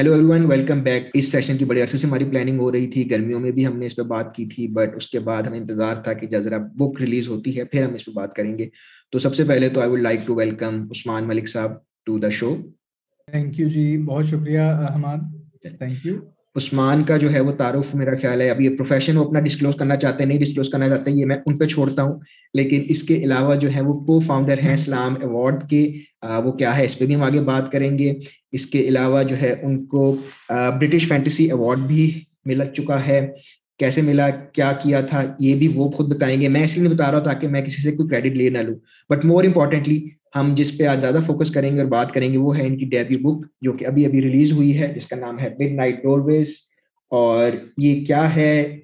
Hello every one welcome back اس session کی بڑے عرصے سے ہماری پلاننگ ہو رہی تھی. گرمیوں میں بھی ہم نے اس پہ بات کی تھی بٹ اس کے بعد ہمیں انتظار تھا کہ جزرا بک ریلیز ہوتی ہے، پھر ہم اس پہ بات کریں گے. تو سب سے پہلے تو I would like to welcome Usman Malik sahab to the show thank you جی بہت شکریہ، احمد. تھینک یو عثمان کا جو ہے وہ تعارف میرا خیال ہے ابھی یہ پروفیشن وہ اپنا ڈسکلوز کرنا چاہتے ہیں، نہیں ڈسکلوز کرنا چاہتے ہیں یہ میں ان پہ چھوڑتا ہوں۔ لیکن اس کے علاوہ جو ہے وہ کو فاؤنڈر ہیں اسلام ایوارڈ کے۔ وہ کیا ہے؟ اس پہ بھی ہم آگے بات کریں گے۔ اس کے علاوہ جو ہے ان کو برٹش فینٹیسی ایوارڈ بھی مل چکا ہے۔ کیسے ملا؟ کیا کیا تھا؟ یہ بھی وہ خود بتائیں گے۔ میں اس لیے بتا رہا ہوں تاکہ میں کسی سے کوئی کریڈٹ لے نہ لوں۔ بٹ مور امپورٹنٹلی ہم جس پہ آج زیادہ فوکس کریں گے اور بات کریں گے وہ ہے ان کی ڈیبیو بک جو کہ ابھی ابھی ریلیز ہوئی ہے، جس کا نام ہے مڈ نائٹ ڈور ویز اور یہ کیا ہے؟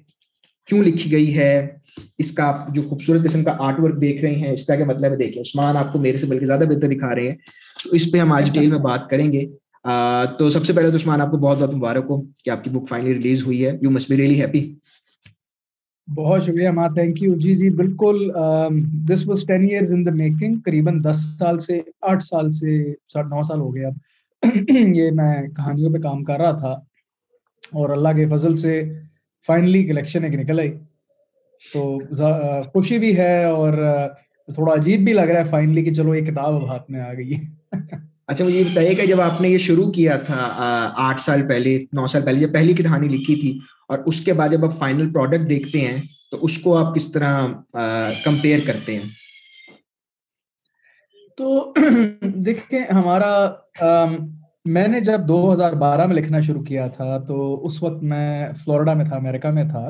کیوں لکھی گئی ہے؟ اس کا آپ جو خوبصورت قسم کا آرٹ ورک دیکھ رہے ہیں، اس کا کیا مطلب ہے؟ دیکھیں، عثمان آپ کو میرے سے بلکہ زیادہ بہتر دکھا رہے ہیں۔ تو اس پہ ہم آج ڈیٹیل میں بات کریں گے۔ تو سب سے پہلے تو عثمان آپ کو بہت بہت مبارک ہو کہ آپ کی بک فائنلی ریلیز ہوئی ہے۔ You must be really happy بہت شکریہ ماں تھینک یو جی جی بالکل this was ten years in the making قریباً دس سال سے، آٹھ سال سے ساٹھ نو سال ہو گئے اب۔ یہ میں کہانیوں پہ کام کر رہا تھا۔ اور اللہ کے فضل سے فائنلی کلیکشن ایک نکل آئی۔ تو خوشی بھی ہے اور تھوڑا عجیب بھی لگ رہا ہے فائنلی کہ چلو یہ کتاب اب ہاتھ میں آ گئی ہے۔ اچھا مجھے یہ بتائیے کہ جب آپ نے یہ شروع کیا تھا آٹھ سال پہلے، نو سال پہلے، جب پہلی کہانی لکھی تھی اور اس کے بعد جب آپ فائنل پروڈکٹ دیکھتے ہیں، تو اس کو آپ کس طرح کمپیئر کرتے ہیں؟ تو دیکھیں، ہمارا میں نے جب دو ہزار بارہ میں لکھنا شروع کیا تھا، تو اس وقت میں فلوریڈا میں تھا، امریکہ میں تھا۔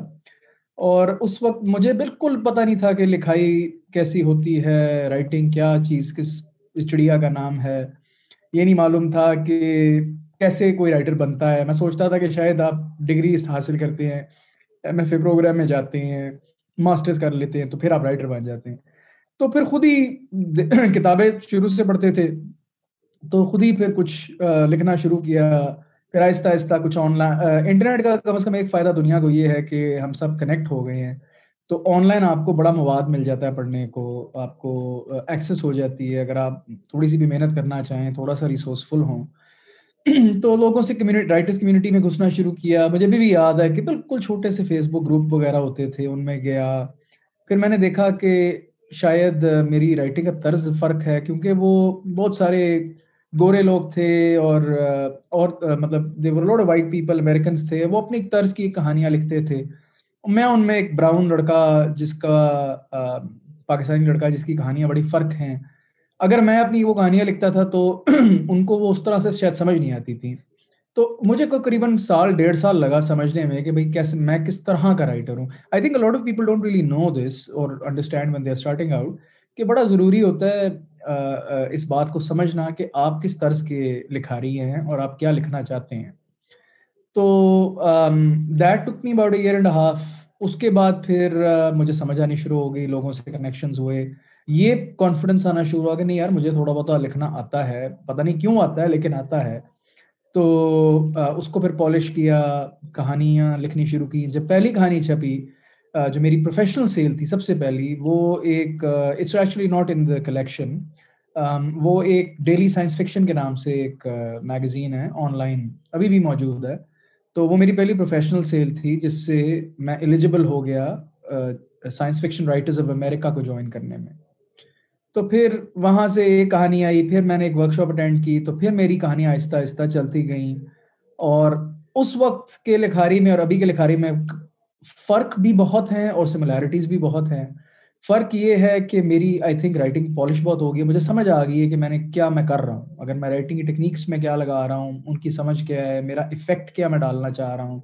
اور اس وقت مجھے بالکل پتہ نہیں تھا کہ لکھائی کیسی ہوتی ہے رائٹنگ کیا چیز، کس چڑیا کا نام ہے۔ یہ نہیں معلوم تھا کہ کیسے کوئی رائٹر بنتا ہے؟ میں سوچتا تھا کہ شاید آپ ڈگری حاصل کرتے ہیں، ایم ایف اے پروگرام میں جاتے ہیں ماسٹرز کر لیتے ہیں، تو پھر آپ رائٹر بن جاتے ہیں۔ تو پھر خود ہی کتابیں شروع سے پڑھتے تھے۔ تو خود ہی پھر کچھ لکھنا شروع کیا۔ پھر آہستہ آہستہ کچھ آن لائن انٹرنیٹ کا کم از کم ایک فائدہ دنیا کو یہ ہے کہ ہم سب کنیکٹ ہو گئے ہیں۔ تو آن لائن آپ کو بڑا مواد مل جاتا ہے پڑھنے کو، آپ کو ایکسیس ہو جاتی ہے۔ اگر آپ تھوڑی سی بھی محنت کرنا چاہیں، تھوڑا سا ریسورسفل ہوں تو لوگوں سے کمیونٹی رائٹرس کمیونٹی میں گھسنا شروع کیا۔ مجھے بھی, بھی یاد ہے کہ بالکل چھوٹے سے فیس بک گروپ وغیرہ ہوتے تھے ان میں گیا۔ پھر میں نے دیکھا کہ شاید میری رائٹنگ کا طرز فرق ہے کیونکہ وہ بہت سارے گورے لوگ تھے اور اور مطلب وائٹ پیپل امیریکنس تھے۔ وہ اپنی طرز کی کہانیاں لکھتے تھے۔ میں ان میں ایک براؤن لڑکا جس کا پاکستانی لڑکا جس کی کہانیاں بڑی فرق ہیں۔ اگر میں اپنی وہ کہانیاں لکھتا تھا تو ان کو وہ اس طرح سے شاید سمجھ نہیں آتی تھی۔ تو مجھے قریباً سال، ڈیڑھ سال لگا سمجھنے میں کہ بھائی کیسے میں کس طرح کا رائٹر ہوں۔ I think lot of people don't really know this اور understand when they are starting out کہ بڑا ضروری ہوتا ہے اس بات کو سمجھنا کہ آپ کس طرز کے لکھاری ہیں اور آپ کیا لکھنا چاہتے ہیں۔ تو that took me about year and half اس کے بعد پھر مجھے سمجھ آنی شروع ہو گئی، لوگوں سے کنیکشنز ہوئے۔ یہ کانفیڈنس آنا شروع ہوا کہ نہیں یار مجھے تھوڑا بہت لکھنا آتا ہے، پتہ نہیں کیوں آتا ہے لیکن آتا ہے۔ تو اس کو پھر پالش کیا، کہانیاں لکھنی شروع کی۔ جب پہلی کہانی چھپی جو میری پروفیشنل سیل تھی سب سے پہلی، وہ ایک it's actually not in the collection وہ ایک ڈیلی سائنس فکشن کے نام سے ایک میگزین ہے آن لائن ابھی بھی موجود ہے۔ تو وہ میری پہلی پروفیشنل سیل تھی، جس سے میں ایلیجیبل ہو گیا science fiction writers of America کو جوائن کرنے میں۔ تو پھر وہاں سے ایک کہانی آئی، پھر میں نے ایک ورک شاپ اٹینڈ کی، تو پھر میری کہانیاں آہستہ آہستہ چلتی گئیں۔ اور اس وقت کے لکھاری میں اور ابھی کے لکھاری میں فرق بھی بہت ہیں اور سملیرٹیز بھی بہت ہیں۔ فرق یہ ہے کہ میری آئی تھنک رائٹنگ پالش بہت ہوگی مجھے سمجھ آ گئی ہے کہ میں نے کیا میں کر رہا ہوں۔ اگر میں رائٹنگ کی ٹیکنیکس میں کیا لگا رہا ہوں، ان کی سمجھ کیا ہے، میرا افیکٹ کیا میں ڈالنا چاہ رہا ہوں۔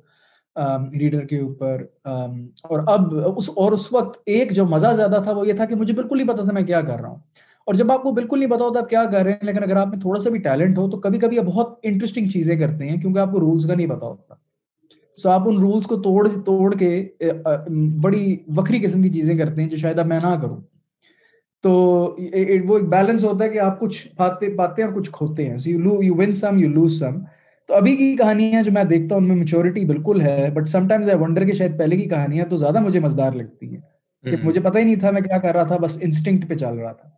ریڈر کے اوپر اور اب اس، اور اس وقت ایک جو مزہ زیادہ تھا وہ یہ تھا کہ مجھے بالکل نہیں پتا تھا میں کیا کر رہا ہوں۔ اور جب آپ کو بالکل نہیں پتا ہوتا آپ کیا کر رہے ہیں، لیکن اگر آپ میں تھوڑا سا بھی ٹیلنٹ ہو تو کبھی کبھی آپ بہت انٹرسٹنگ چیزیں کرتے ہیں کیونکہ آپ کو رولس کا نہیں پتا ہوتا۔ سو آپ ان رولس کو توڑ توڑ کے بڑی وکری قسم کی چیزیں کرتے ہیں جو شاید اب میں نہ کروں۔ تو وہ ایک بیلنس ہوتا ہے کہ آپ کچھ پاتے پاتے ہیں اور کچھ کھوتے ہیں۔ So you you win some you lose some تو ابھی کی کہانیاں جو میں دیکھتا ہوں ان میں میچورٹی بالکل ہے but sometimes I wonder کہ شاید پہلے کی کہانیاں تو زیادہ مجھے مزدار لگتی ہیں۔ کہ مجھے پتہ ہی نہیں تھا میں کیا کر رہا تھا بس انسٹنکٹ پہ چل رہا تھا۔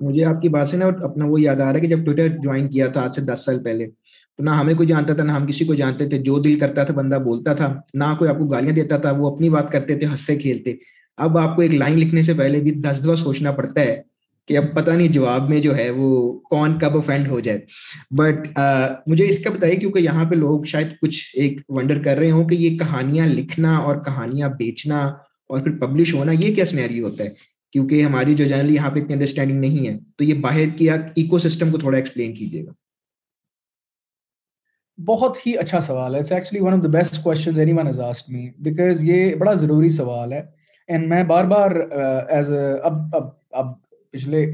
مجھے آپ کی بات سے نا اپنا وہ یاد آ رہا ہے کہ جب ٹویٹر جوائن کیا تھا آج سے دس سال پہلے تو نہ ہمیں کوئی جانتا تھا نہ ہم کسی کو جانتے تھے۔ جو دل کرتا تھا بندہ بولتا تھا۔ نہ کوئی آپ کو گالیاں دیتا تھا وہ اپنی بات کرتے تھے ہنستے کھیلتے۔ اب آپ کو ایک لائن لکھنے سے پہلے بھی دس دفعہ سوچنا پڑتا ہے کہ اب پتہ نہیں جواب میں جو ہے وہ کون کب افینڈ ہو جائے۔ بٹ مجھے اس کا بتائیے کیونکہ یہاں پہ لوگ شاید کچھ ایک ونڈر کر رہے ہوں کہ یہ کہانیاں لکھنا اور کہانیاں بیچنا اور پھر پبلش ہونا یہ کیا سنیری ہوتا ہے؟ کیونکہ ہماری جو جنرلی یہاں پہ اتنی انڈرسٹینڈنگ نہیں ہے۔ تو یہ باہر کیا ایکو سسٹم کو تھوڑا ایکسپلین کیجیے گا۔ بہت ہی اچھا سوال ہے۔ It's actually one of the best question anyone has asked me because یہ بڑا ضروری سوال ہے۔ اینڈ میں بار بار ایز اب اب اب پچھلے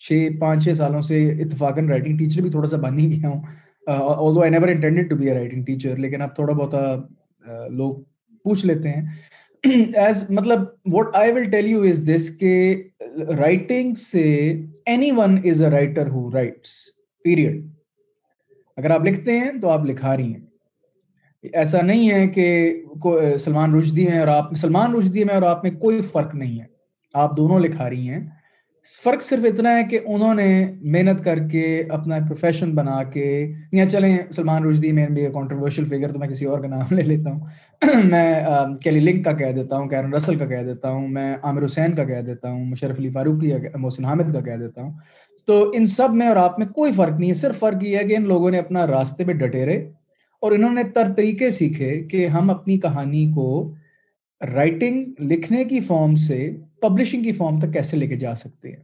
چھ، پانچ، چھ سالوں سے اتفاقاً رائٹنگ ٹیچر بھی تھوڑا سا بن ہی گیا ہوں۔ Although I never intended to be a writing teacher لیکن اب تھوڑا بہت uh, لوگ پوچھ لیتے ہیں۔ ایز مطلب what I will tell you is this کہ رائٹنگ سے any one is a writer who writes period اگر آپ لکھتے ہیں تو آپ لکھا رہی ہیں۔ ایسا نہیں ہے کہ سلمان رشدی میں اور آپ، سلمان رشدی میں اور آپ میں کوئی فرق نہیں ہے۔ آپ دونوں لکھا رہی ہیں۔ فرق صرف اتنا ہے کہ انہوں نے محنت کر کے اپنا پروفیشن بنا کے، یا چلیں، سلمان رشدی میں بھی کانٹروورشل فگر تو میں کسی اور کا نام لے لیتا ہوں۔ میں کیلی لنک کا کہہ دیتا ہوں کیرن رسل کا کہہ دیتا ہوں، میں عامر حسین کا کہہ دیتا ہوں، مشرف علی فاروقی محسن حامد کا کہہ دیتا ہوں۔ تو ان سب میں اور آپ میں کوئی فرق نہیں ہے، صرف فرق یہ ہے کہ ان لوگوں نے اپنا راستے پہ ڈٹیرے اور انہوں نے تر طریقے سیکھے کہ ہم اپنی کہانی کو رائٹنگ لکھنے کی فارم سے پبلشنگ کی فارم تک کیسے لے کے جا سکتے ہیں؟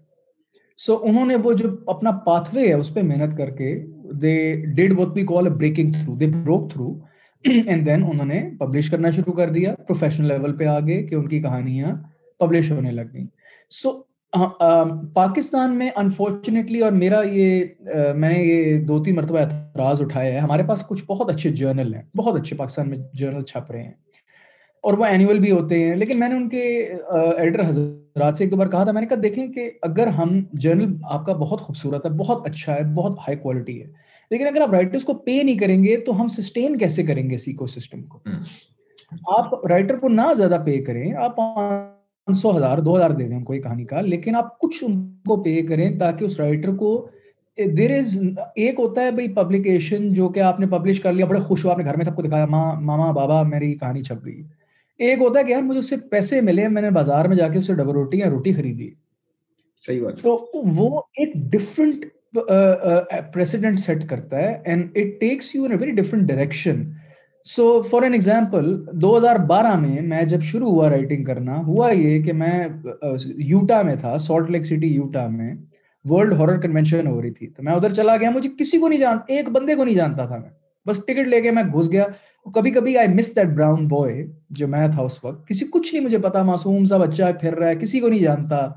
سو so, انہوں نے وہ جو اپنا پاتھ وے ہے اس پہ محنت کر کے they did what we call a breaking through they broke through and then انہوں نے پبلش کرنا شروع کر دیا پروفیشنل لیول پہ آگے کہ ان کی کہانیاں پبلش ہونے لگ گئیں۔ سو پاکستان میں انفارچونیٹلی اور میرا یہ میں نے یہ دو تین مرتبہ اعتراض اٹھایا ہے ہمارے پاس کچھ بہت اچھے جرنل ہیں بہت اچھے پاکستان میں جرنل چھپ رہے ہیں۔ اور وہ اینیول بھی ہوتے ہیں۔ لیکن میں نے ان کے ایڈیٹر حضرات سے ایک دو بار کہا تھا میں نے کہا دیکھیں کہ اگر ہم جرنل آپ کا بہت خوبصورت ہے بہت اچھا ہے بہت ہائی کوالٹی ہے لیکن اگر آپ رائٹرس کو پے نہیں کریں گے تو ہم سسٹین کیسے کریں گے سیکو سسٹم کو؟ آپ رائٹر کو نہ زیادہ پے کریں آپ سو ہزار دو ہزار دے دیں کوئی کہانی کا لیکن آپ کچھ ان کو پے کریں تاکہ اس رائٹر کو دیر از ایک ہوتا ہے بھائی پبلیکیشن جو کہ آپ نے پبلش کر لیا بڑے خوش ہو آپ نے گھر میں سب کو دکھایا ماں ماما بابا میری کہانی چھپ گئی۔ ایک ہوتا ہے کہ یار مجھے اس سے پیسے ملے میں نے بازار میں جا کے اسے ڈبل روٹی یا روٹی خریدی۔ صحیح بات تو وہ ایک ڈفرنٹ پریسیڈنٹ سیٹ کرتا ہے and it takes you in very different direction so for an example دو ہزار بارہ میں میں جب شروع ہوا رائٹنگ کرنا ہوا یہ کہ میں یوٹا میں تھا سالٹ لیک سٹی یوٹا میں ورلڈ ہارر کنونشن ہو رہی تھی۔ تو میں ادھر چلا گیا مجھے کسی کو نہیں جان ایک بندے کو نہیں جانتا تھا میں۔ بس ٹکٹ لے کے میں گھس گیا۔ کبھی کبھی I miss that brown boy جو میں تھا اس وقت۔ کسی کچھ نہیں مجھے پتا، معصوم سا بچہ پھر رہا ہے، کسی کو نہیں جانتا۔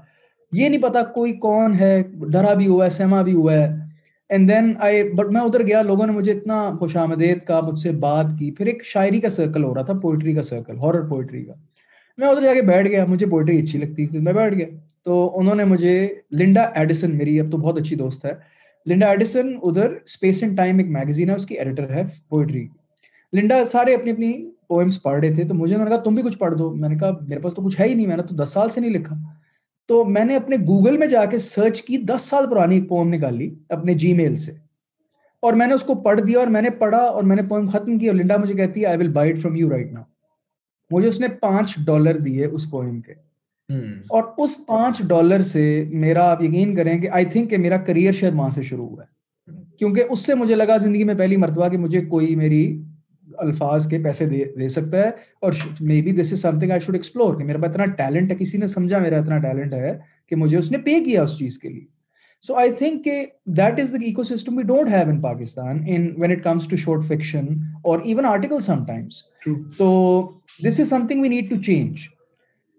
یہ نہیں پتا کوئی کون ہے، ڈرا بھی ہوا ہے، سہما بھی ہوا ہے۔ اینڈ دین آئی بٹ میں ادھر گیا، لوگوں نے مجھے اتنا خوش آمدید کا مجھ سے بات کی۔ پھر ایک شاعری کا سرکل ہو رہا تھا پوئٹری کا سرکل ہارر پوئٹری کا۔ میں ادھر جا کے بیٹھ گیا، مجھے پوئٹری اچھی لگتی تھی۔ میں بیٹھ گیا، تو انہوں نے مجھے لنڈا ایڈیسن، میری اب تو بہت اچھی دوست ہے، لنڈا ایڈیسن، ادھر اسپیس اینڈ ٹائم ایک میگزین ہے، اس کی ایڈیٹر ہے پوئٹری لنڈا سارے اپنی اپنی پوئمس پڑھ رہے تھے تو مجھے انہوں نے کہا تم بھی کچھ پڑھ دو۔ میں نے کہا میرے پاس تو کچھ ہے ہی نہیں میں نے تو دس سال سے نہیں لکھا۔ تو میں نے اپنے گوگل میں جا کے سرچ کی دس سال پرانی ایک پوم نکالی اپنے جی میل سے۔ اور میں نے اس کو پڑھ دیا اور میں نے پڑھا اور میں نے پوئم ختم کی اور لنڈا مجھے کہتی ہے I will bite from you right now مجھے اس نے پانچ ڈالر دیے اس پوئم کے۔ اور اس پانچ ڈالر سے میرا آپ یقین کریں کہ آئی تھنک کہ میرا کریئر شاید وہاں سے شروع ہوا ہے۔ کیونکہ اس سے مجھے لگا زندگی میں پہلی مرتبہ کہ مجھے کوئی میری الفاظ کے پیسے دے دے سکتا ہے اور maybe this is something I should explore کہ میرا اتنا ٹیلنٹ ہے کسی نے سمجھا میرا اتنا ٹیلنٹ ہے کہ مجھے اس نے پے کیا اس چیز کے لیے۔ سو آئی تھنک کہ that is the ecosystem we don't have in Pakistan in when it comes to short fiction اور ایون آرٹیکل سم ٹائمس تو this is something we need to change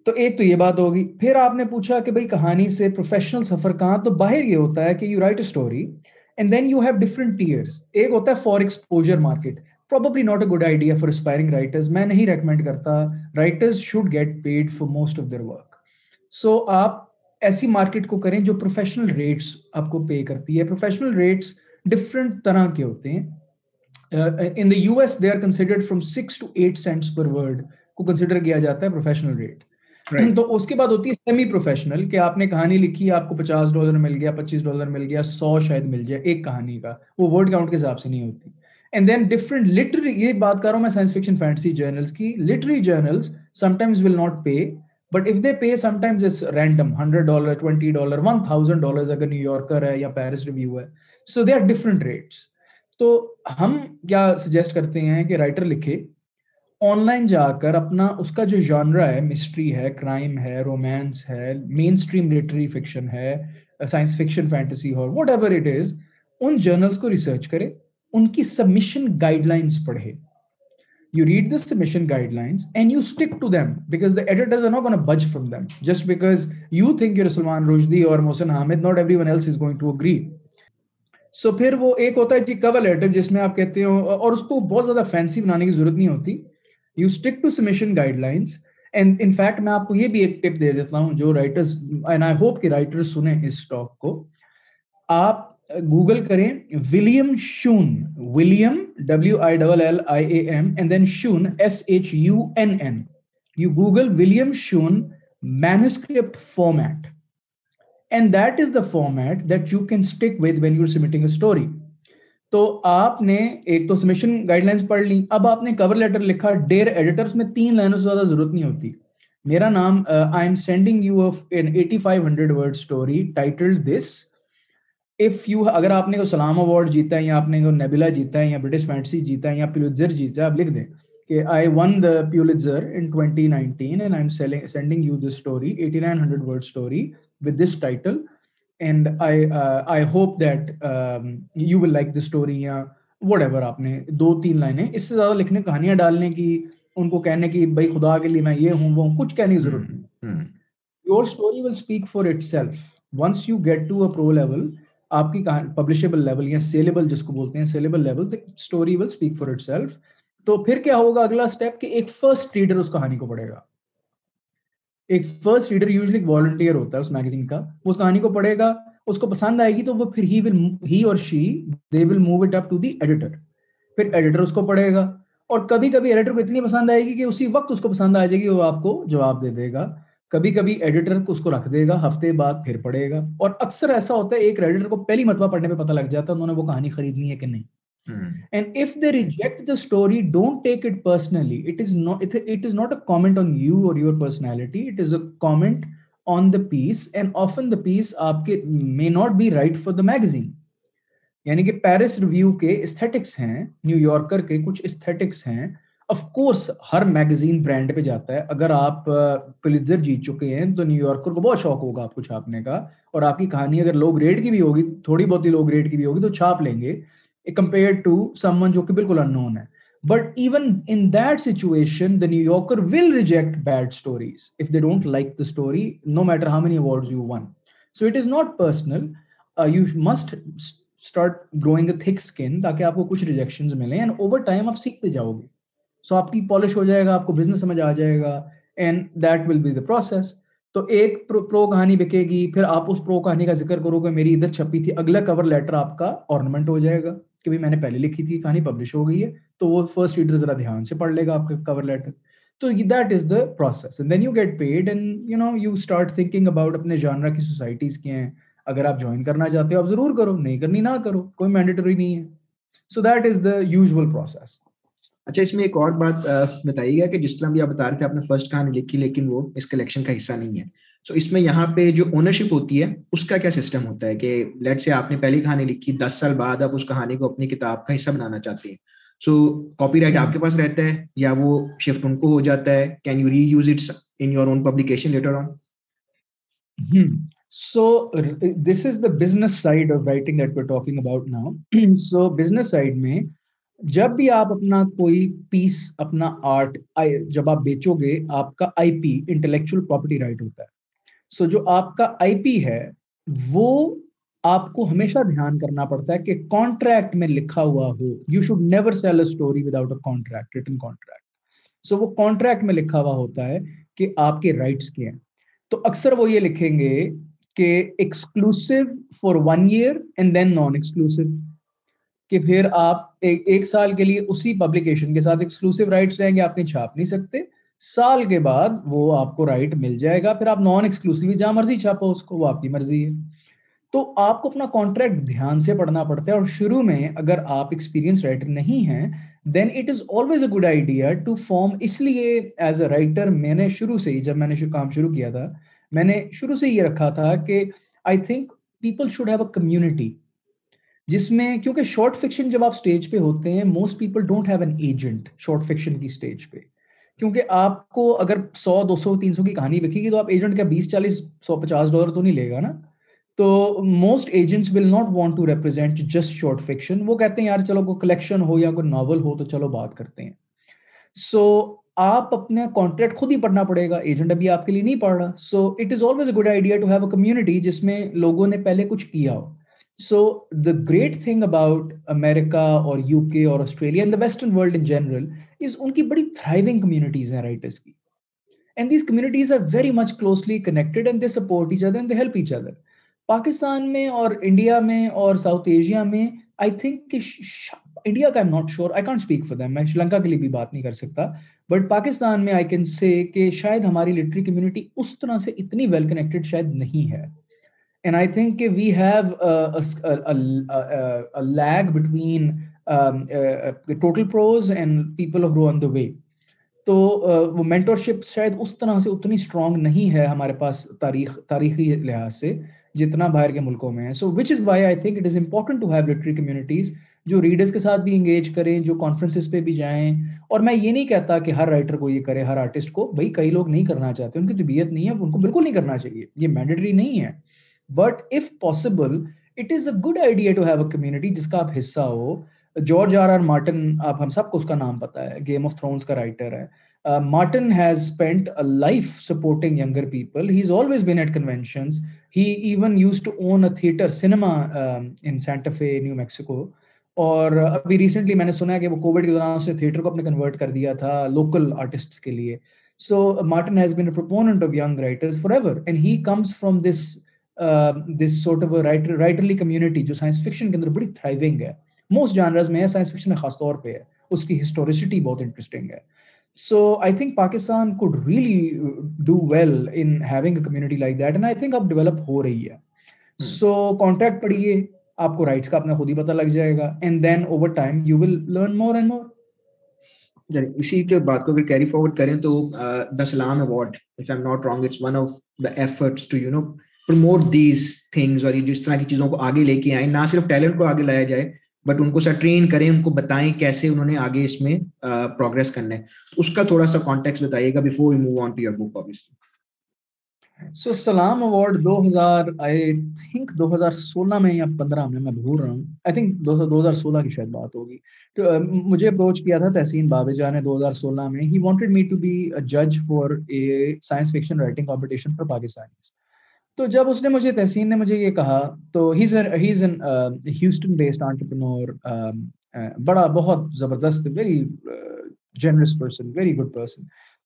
تو ایک تو یہ بات ہوگی۔ پھر آپ نے پوچھا کہ بھائی کہانی سے پروفیشنل سفر کہاں تو باہر یہ ہوتا ہے کہ you write a story and then you have different tiers ایک ہوتا ہے for exposure market probably not a good idea for aspiring writers میں نہیں ریکمینڈ کرتا. Writers should get paid for most of their work so آپ ایسی market کو کریں جو پروفیشنل ریٹس آپ کو پے کرتی ہے. پروفیشنل ریٹس ڈفرینٹ طرح کے ہوتے ہیں. In the U S they are considered from six to eight cents per word کو کنسیڈر کیا جاتا ہے پروفیشنل ریٹ تو اس کے بعد ہوتی ہے سیمی پروفیشنل کہ آپ نے کہانی لکھی آپ کو پچاس ڈالر مل گیا پچیس ڈالر مل گیا سو شاید مل جائے ایک کہانی کا. وہ ورڈ کاؤنٹ کے حساب سے نہیں ہوتی. اینڈ دین ڈفرنٹ لٹری یہ بات کر رہا ہوں میں سائنس فکشن فینٹسی جرنلس کی. Literary journals sometimes will not pay but if they pay sometimes is random hundred dollar twenty dollar one thousand dollar اگر نیو یارکر ہے یا پیرس ریویو ہے. So they are different rates تو ہم کیا suggest کرتے ہیں کہ رائٹر لکھے آن لائن جا کر اپنا اس کا جو جانرا ہے مسٹری ہے کرائم ہے رومانس ہے مین اسٹریم لٹری فکشن ہے سائنس فکشن فینٹسی ہو whatever it is in journals کو ریسرچ کرے. ان کی سبمیشن گائڈ لائنس پڑھے۔ You read the submission guidelines and you stick to them because the editors are not gonna budge from them just because you think your Salman Rushdie اور Mohsin Hamid not everyone else is going to agree so پھر وہ ایک ہوتا ہے جی کور letter جس میں آپ کہتے ہو اور اس کو بہت زیادہ فینسی بنانے کی ضرورت نہیں ہوتی۔ You stick to submission guidelines and in fact میں آپ کو یہ بھی ایک ٹپ دے دیتا ہوں جو رائٹرز اینڈ آئی ہوپ کہ رائٹرز سنیں اس اسٹاک کو۔ آپ گوگل کریں William Shunn William W I double L I A M and then Shunn S H U N N U Google William Shunn manuscript format and that is the format that you can stick with when you submitting a story تو آپ نے ایک تو submission guide lines پڑھ لی اب آپ نے کور لیٹر لکھا ڈیر ایڈیٹرس میں تین لائنوں سے زیادہ ضرورت نہیں ہوتی۔ میرا نام I am sending you an eighty five hundred word story titled this if you اگر آپ نے کوئی سلام اوارڈ جیتا ہے یا آپ نے کوئی نیبلا جیتا ہے یا برٹش فینٹسی جیتا ہے یا پیولزر جیتا ہے آپ لکھ دیں کہ I won the Pulitzer in twenty nineteen and I am sending you this story eighty nine hundred word story with this title and I I hope that you will like the story یا whatever آپ نے دو تین لائنیں اس سے زیادہ لکھنے کہانیاں ڈالنے کی ان کو کہنے کی بھائی خدا کے لیے میں یہ ہوں وہ کچھ کہنے کی ضرورت نہیں۔ Your story will speak for itself once you get to a pro level آپ کی پبلشیبل لیول یا سیلیبل جس کو بولتے ہیں sellable level story will speak for itself تو پھر کیا ہوگا اگلا اسٹیپ کہ ایک فرسٹ ریڈر اس کہانی کو پڑھے گا۔ ایک فرسٹ ریڈر یوزلی والنٹیئر ہوتا ہے اس میگزین کا۔ وہ اس کہانی کو پڑھے گا، اس کو پسند آئے گی تو وہ پھر he will he or she they will move it up to the editor پھر ایڈیٹر اس کو پڑھے گا۔ اور کبھی کبھی ایڈیٹر کو اتنی پسند آئے گی کہ اسی وقت اس کو پسند آ جائے گی، وہ آپ کو جواب دے دے گا۔ کبھی کبھی ایڈیٹر کو اس کو رکھ دے گا ہفتے بعد پھر پڑھے گا۔ اور اکثر ایسا ہوتا ہے ایک ایڈیٹر کو پہلی مرتبہ پڑھنے پہ پتہ لگ جاتا ہے انہوں نے وہ کہانی خریدنی ہے کہ نہیں۔ And if they reject the story don't take it personally it is not it is not a comment on you اور your personality it is a comment on the piece and often the piece آپ کے may not be right for the magazine یعنی کہ Paris Review کے aesthetics ہیں New Yorker کے کچھ aesthetics ہیں آف کورس ہر میگزین برانڈ پہ جاتا ہے۔ اگر آپ پلیزر جیت چکے ہیں تو نیو یارکر کو بہت شوق ہوگا آپ کو چھاپنے کا۔ اور آپ کی کہانی اگر لو گریڈ کی بھی ہوگی، تھوڑی بہت ہی لو گریڈ کی بھی ہوگی، تو چھاپ لیں گے۔ کمپیئر ٹو سم ون جو کہ بالکل ان نون ہے but even in that situation the New Yorker will reject bad stories if they don't like the story no matter how many award you won so it is not personal you must start growing a thick skin تاکہ آپ کو کچھ rejection ملیں۔ And over time آپ سیکھتے جاؤ گے۔ سو آپ کی پالش ہو جائے گا، آپ کو بزنس سمجھ آ جائے گا and that will be the process تو ایک پرو کہانی بکے گی، پھر آپ اس پرو کہانی کا ذکر کرو گے میری ادھر چھپی تھی، اگلا کور لیٹر آپ کا آرنمنٹ ہو جائے گا، کہ میں نے پہلے لکھی تھی، کہانی پبلش ہو گئی ہے، تو وہ فرسٹ ریڈر ذرا دھیان سے پڑھ لے گا آپ کا کور لیٹر تو that is the process then you get paid and you know you start thinking about اپنے جانرا کی سوسائٹیز کے ہیں. اگر آپ جوائن کرنا چاہتے ہو، آپ ضرور کرو، نہیں کرنی نہ کرو، کوئی مینڈیٹری نہیں ہے. So that is the usual process اچھا اس میں ایک اور بات بتائیے گا کہ جس طرح بھی آپ بتا رہے تھے آپ نے فرسٹ کہانی لکھی لیکن وہ اس کلیکشن کا حصہ نہیں ہے۔ سو اس میں یہاں پہ جو اونرشپ ہوتی ہے اس کا کیا سسٹم ہوتا ہے کہ لیٹ سے آپ نے پہلی کہانی لکھی دس سال بعد آپ اس کہانی کو اپنی کتاب کا حصہ بنانا چاہتے ہیں۔ سو کاپی رائٹ آپ کے پاس رہتا ہے یا وہ شفٹ ان کو ہو جاتا ہے؟ Can you reuse it in your own publication later on so this is the business side of writing that we talking about now so business side میں جب بھی آپ اپنا کوئی پیس اپنا آرٹ جب آپ بیچو گے آپ کا I P intellectual property right ہوتا ہے۔ سو جو آپ کا آئی پی ہے، وہ آپ کو ہمیشہ دھیان کرنا پڑتا ہے کہ کانٹریکٹ میں لکھا ہوا ہو۔ You should never sell a story without a contract written contract so وہ کانٹریکٹ میں لکھا ہوا ہوتا ہے کہ آپ کے رائٹس کے ہیں۔ تو اکثر وہ یہ لکھیں گے کہ exclusive for one year and then non exclusive کہ پھر آپ ایک سال کے لیے اسی پبلیکیشن کے ساتھ ایکسکلوسو رائٹس رہیں گے، آپ نہیں چھاپ نہیں سکتے۔ سال کے بعد وہ آپ کو رائٹ مل جائے گا، پھر آپ نان ایکسکلوسو جہاں مرضی چھاپو اس کو، وہ آپ کی مرضی ہے۔ تو آپ کو اپنا کانٹریکٹ دھیان سے پڑھنا پڑتا ہے اور شروع میں اگر آپ ایکسپیرینس رائٹر نہیں ہیں then it is always a good idea to form اس لیے ایز اے رائٹر میں نے شروع سے ہی، جب میں نے کام شروع کیا تھا، میں نے شروع سے یہ رکھا تھا کہ I think people should have a community جس میں کیونکہ شارٹ فکشن جب آپ اسٹیج پہ ہوتے ہیں most people don't have an agent short fiction کی اسٹیج پہ. کیونکہ آپ کو اگر سو، دو سو، تین سو کی کہانی بکے گی تو آپ ایجنٹ کا بیس، چالیس، سو، پچاس ڈالر تو نہیں لے گا نا. تو most agents will not want to represent just short fiction وہ کہتے ہیں، یار چلو کوئی کلیکشن ہو یا کوئی ناول ہو تو چلو بات کرتے ہیں. سو آپ اپنے کانٹریکٹ خود ہی پڑھنا پڑے گا. ایجنٹ ابھی آپ کے لیے نہیں پڑھ رہا. So it is always a good idea to have a community جس میں لوگوں نے پہلے کچھ کیا ہو. So the great thing about America or U K or Australia in the western world in general is ان کی بڑی تھرائیونگ کمیونٹیز ہیں رائٹرس کی and these communities are very much closely connected and they support each other and they help each other Pakistan میں اور India میں اور South Asia میں I think کہ انڈیا کا am not sure I can't speak for them میں شری لنکا کے لیے بھی بات نہیں کر سکتا بٹ پاکستان میں آئی کین سے کہ شاید ہماری لٹری کمیونٹی اس طرح سے اتنی ویل کنیکٹڈ شاید نہیں ہے اینڈ آئی تھنک کہ we have lag between total pros and people of row on the way تو uh, وہ مینٹورشپ شاید اس طرح سے اتنی اسٹرانگ نہیں ہے ہمارے پاس تاریخ، تاریخی لحاظ سے جتنا باہر کے ملکوں میں ہے. So which is why I think it is important to have literary communities جو ریڈرس کے ساتھ بھی انگیج کریں، جو کانفرنسز پہ بھی جائیں. اور میں یہ نہیں کہتا کہ ہر رائٹر کو یہ کرے، ہر آرٹسٹ کو. بھائی، کئی لوگ نہیں کرنا چاہتے، ان کی طبیعت نہیں ہے، ان کو بالکل نہیں کرنا چاہیے. یہ مینڈیٹری نہیں ہے. But if possible it is a good idea to have a community جس کا آپ حصہ ہو. جارج آر آر مارٹن آپ ہم سب کو اس کا نام پتا ہے. گیم آف تھرونس کا رائٹر ہے. Martin has spend life supporting younger people he is always been at conventions he even use to own a theatre cinema in Santa Fe New Mexico اور ابھی ریسنٹلی میں نے سنا ہے کہ وہ کووڈ کے دوران اس نے تھیٹر کو اپنے کنورٹ کر دیا تھا لوکل آرٹسٹ کے لیے. So Martin has been a proponent of young writers forever and he comes from this this sort of writer writerly community جو سائنس فکشن کے اندر بڑی تھرائیونگ ہے۔ موسٹ جانرز میں ہے سائنس فکشن میں خاص طور پہ ہے۔ اس کی ہسٹوریسٹی بہت انٹرسٹنگ ہے۔ So I think Pakistan could really do well in having a community like that and I think اب ڈیولپ ہو رہی ہے سو کانٹیکٹ پڑھیے آپ کو رائٹس کا اپنا خود ہی پتہ لگ جائے گا and then over time you will learn more and more اسی کے بات کو اگر کیری فارورڈ کریں تو the Salam award if I am not wrong it's one of the efforts to you know promote these things اور یہ جس طرح کی چیزوں کو آگے لے کے آئیں، نہ صرف ٹیلنٹ کو آگے لایا جائے بٹ ان کو سر ٹرین کریں، ان کو بتائیں کیسے انہوں نے آگے اس میں پروگرس کرنا ہے۔ اس کا تھوڑا سا کانٹیکس بتائیے گا before you move on to your book obviously so Salam award دو ہزار آئی تھنک دو ہزار سولہ میں یا پندرہ میں میں بھول رہا ہوں۔ آئی تھنک دو ہزار سولہ کی شاید بات ہوگی۔ تو مجھے اپروچ کیا تھا تحسین بابے جان نے دو ہزار سولہ میں۔ He wanted me to be جج for a science fiction writing competition for Pakistani تو جب اس نے مجھے تحسین نے مجھے یہ کہا، تو he's he's an Houston based entrepreneur بڑا بہت زبردست very generous person very good person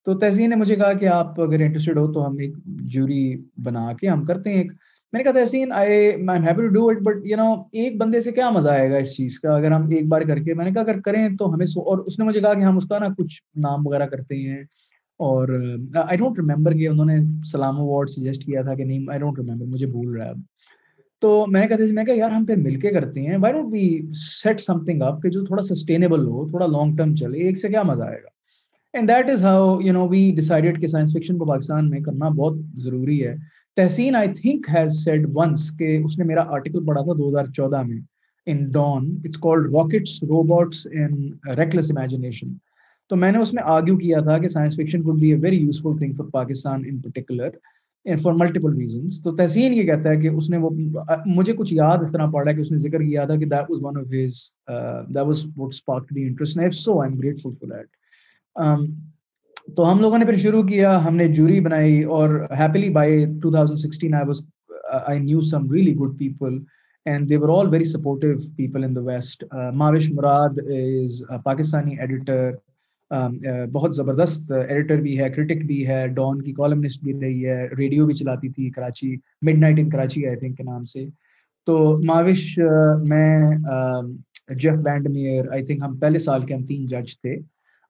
تو تحسین نے مجھے کہا کہ آپ اگر انٹرسٹیڈ ہو تو ہم ایک جوری بنا کے ہم کرتے ہیں ایک۔ میں نے کہا، Tehseen I am happy to do it but you know ایک بندے سے کیا مزہ آئے گا اس چیز کا؟ اگر ہم ایک بار کر کے، میں نے کہا، اگر کریں تو ہمیں سو، اور اس نے مجھے کہا کہ ہم اس کا نا کچھ نام وغیرہ کرتے ہیں۔ اور آئی ڈونٹ ریمبر کہ انہوں نے سلام اوارڈ سجیسٹ کیا تھا کہ نہیں آئی ڈونٹ ریمبر مجھے بھول رہا ہے اب۔ تو میں نے کہا تھا میں کہا، یار، ہم پھر مل کے کرتے ہیں why don't be set something up کہ جو تھوڑا سسٹینیبل ہو، تھوڑا لانگ ٹرم چلے، ایک سے کیا مزہ آئے گا۔ And that is how you know we decided کہ سائنس فکشن کو پاکستان میں کرنا بہت ضروری ہے۔ Tehseen I think has said once کہ اس نے میرا آرٹیکل پڑھا تھا دو ہزار چودہ میں in Dawn it's called rockets robots and reckless imagination تو میں نے اس میں آرگیو کیا تھا کہ science fiction could be a very useful thing for Pakistan in particular for multiple reasons تو تحسین یہ کہتا ہے کہ اس نے وہ، مجھے کچھ یاد اس طرح پڑھا کہ اس نے ذکر کیا تھا کہ that was one of his that was what sparked the interest if so I am grateful for that تو ہم لوگوں نے پھر شروع کیا، ہم نے جوری بنائی اور happily by two thousand sixteen I was I knew some really good people and they were all very supportive people in the west Mahvash Murad is Pakistani editor بہت زبردست ایڈیٹر بھی ہے، کرٹک بھی ہے Dawn کی columnist بھی رہی ہے، ریڈیو بھی چلاتی تھی Karachi midnight in Karachi I think کے نام سے۔ تو ماوش میں Jeff VanderMeer I think ہم پہلے سال کے ہم تین جج تھے۔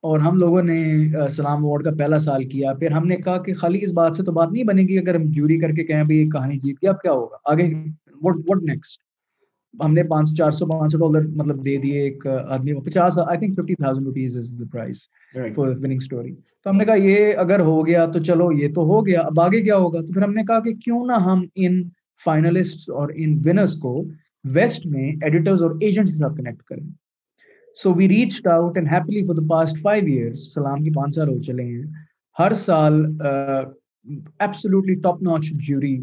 اور ہم لوگوں نے سلام اوارڈ کا پہلا سال کیا۔ پھر ہم نے کہا کہ خالی اس بات سے تو بات نہیں بنے گی، اگر ہم جوری کر کے کہیں بھی یہ کہانی جیت گیا اب کیا ہوگا؟ آگے وٹ نیکسٹ ہم نے پانچ چار سو پانچ سو ڈالر مطلب دے دیے ایک آدمی کو۔ پچاس I think fifty thousand rupees is the prize for winning story تو ہم نے کہا یہ اگر ہو گیا تو چلو یہ تو ہو گیا اب آگے کیا ہوگا؟ تو پھر ہم نے کہا کہ کیوں نہ ہم ان فائنلسٹ اور ان ونرس کو ویسٹ میں ایڈیٹرز اور ایجنٹس کے ساتھ کنیکٹ کریں۔ So we reach out and happily for the past five years Salam کی پانچ سال ہو چلے ہیں۔ ہر سال absolutely top notch jury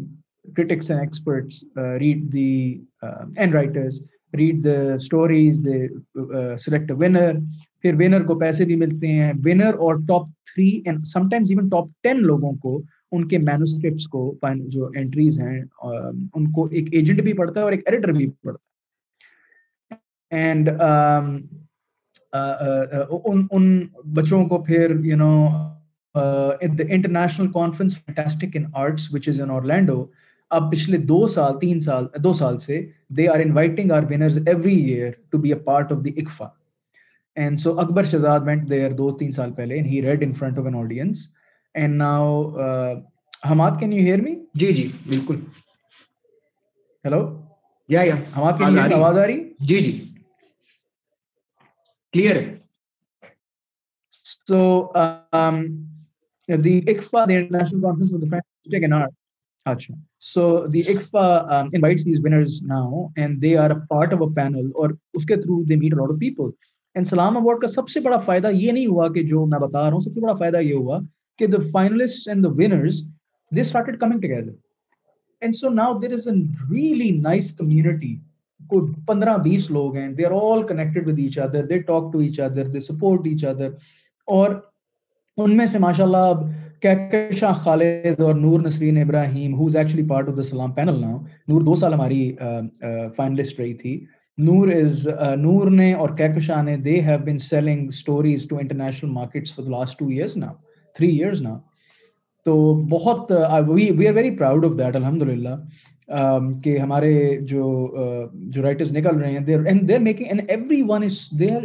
critics and experts uh, read the uh, and writers read the stories they uh, select a winner. پھر winner کو پیسے بھی ملتے ہیں ونر اور top three and sometimes even top ten لوگوں کو ان کے مینوسکرپٹس کو جو انٹریز ہیں ان کو ایک ایجنٹ بھی پڑھتا ہے اور ایک ایڈیٹر بھی پڑھتا ہے اینڈ ان بچوں کو پھر you know international conference fantastic in arts which is in Orlando اب پچھلے دو سال تین سال دو سال سے they are inviting our winners every year to be a part of the ICFA and so Akbar Shahzad went there دو تین سال پہلے and he read in front of an audience and now Hammad can you hear me جی جی بالکل۔ Hello یا یا۔ Hammad can you آواز آ رہی۔ جی جی۔ کلیئر ہے۔ So um, the ICFA, the International Conference for the French and So the ICFA um, invites these winners now, and they are a part of a panel, اور اس کے through they meet a lot of people. And سلام award کا سب سے بڑا فائدہ یہ نہیں ہوا کہ جو میں بتا رہا ہوں سب سے بڑا فائدہ یہ ہوا کہ the finalists and the winners they started coming together. And so now there is a really nice community. کوئی پندرہ بیس لوگ ہیں they are all connected with each other, they talk to each other, they support each other. اور ان میں سے ماشاء اللہ کہکشاں خالد اور Noor Nasreen Ibrahim who is actually part of the Salam panel now نور دو سال ہماری فائنلسٹ رہی تھی. نور از نور نے اور کہکشاں نے they have been selling stories to international markets for the last two years نا تھری ایئرس نا تو بہت we we are very proud of that الحمد للہ کہ ہمارے جو جو رائٹرز نکل رہے ہیں there and they're making and everyone is there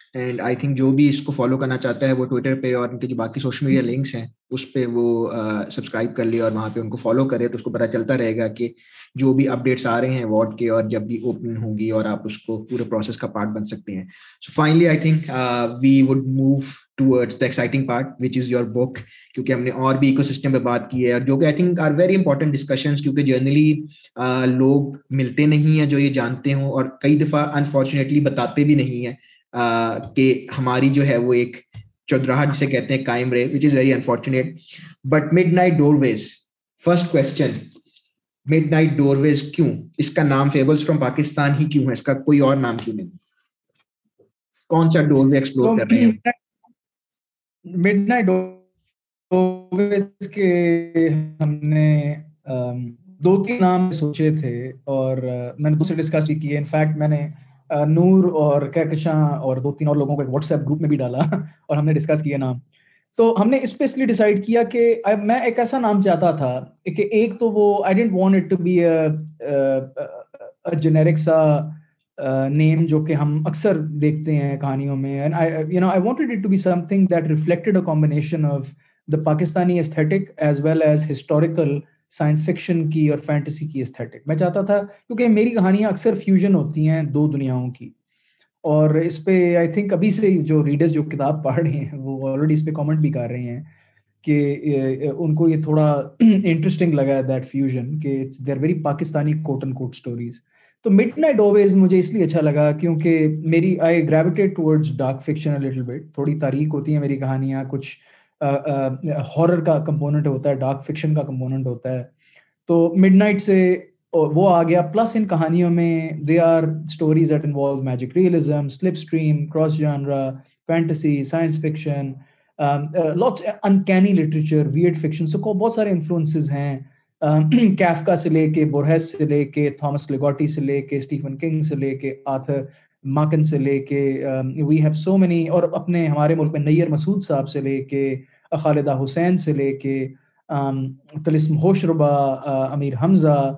and I think جو بھی اس کو فالو کرنا چاہتا ہے وہ ٹویٹر پہ اور ان کے جو باقی سوشل میڈیا لنکس ہیں، اس پہ وہ سبسکرائب کر لے اور وہاں پہ ان کو فالو کرے تو اس کو پتہ چلتا رہے گا کہ جو بھی اپڈیٹس آ رہے ہیں وارڈ کے اور جب بھی اوپن ہوں گی اور آپ اس کو پورے پروسیس کا پارٹ بن سکتے ہیں۔ So finally I think we would move towards the exciting part which is your book کیونکہ ہم نے اور بھی ایکو سسٹم پہ بات کی ہے اور جو کہ I think are very important discussions کیونکہ جرنلی لوگ ملتے نہیں ہیں جو یہ جانتے ہوں اور کئی دفعہ انفارچونیٹلی بتاتے بھی نہیں ہیں۔ کہ ہماری جو ہے وہ ایک چودراہٹ جسے کہتے ہیں قائم رہے which is very unfortunate but midnight doorways first question midnight doorways کیوں؟ اس کا نام فیبلس فرام پاکستان ہی کیوں ہے؟ اس کا کوئی اور نام کیوں نہیں؟ کون سا ڈور وے ایکسپلور کر رہے ہیں؟ مڈ نائٹ ڈور ویز کے ہم نے دو تین نام سوچے تھے اور میں نے دوسرے ڈسکس بھی کیے۔ انفیکٹ میں نے نور اور کہکشاں اور دو تین اور لوگوں کو ایک واٹس ایپ گروپ میں بھی ڈالا اور ہم نے ڈسکس کیا نام۔ تو ہم نے اس پہ اس لیے ڈیسائڈ کیا کہ میں ایک ایسا نام چاہتا تھا کہ ایک تو وہ I didn't want it to be generic سا نیم جو کہ ہم اکثر دیکھتے ہیں کہانیوں میں۔ And you know I wanted it to be something that reflected a combination of the Pakistani aesthetic as well as historical science fiction کی اور فینٹیسی کی استھیٹک میں چاہتا تھا کیونکہ میری کہانیاں اکثر فیوژن ہوتی ہیں دو دنیاؤں کی۔ اور اس پہ آئی تھنک ابھی سے جو ریڈرز جو کتاب پڑھ رہے ہیں وہ آلریڈی اس پہ کامنٹ بھی کر رہے ہیں کہ ان کو یہ تھوڑا انٹرسٹنگ لگا ہے دیٹ فیوژن کہ it's their very Pakistani quote and quote stories تو مڈ نائٹ اویز مجھے اس لیے اچھا لگا کیونکہ میری I gravitated towards dark fiction little bit تھوڑی تاریخ ہوتی ہیں میری کہانیاں، کچھ ہارر کا کمپوننٹ ہوتا ہے ڈارک فکشن کا کمپوننٹ ہوتا ہے۔ تو مڈ نائٹ سے وہ آ گیا۔ پلس ان کہانیوں میں they are stories that involve magic realism slipstream cross genre fantasy science fiction lots uncanny literature weird fiction so کو بہت سارے انفلوئنسز ہیں۔ کیفکا سے لے کے بورہیس سے لے کے تھامس لیگوٹی سے لے کے اسٹیفن کنگ سے لے کے آتھر ماکن سے لے کے وی ہیو سو مینی اور اپنے ہمارے ملک میں نیر مسعود صاحب سے لے کے خالدہ حسین سے لے کے Tilism Hoshruba Amir Hamza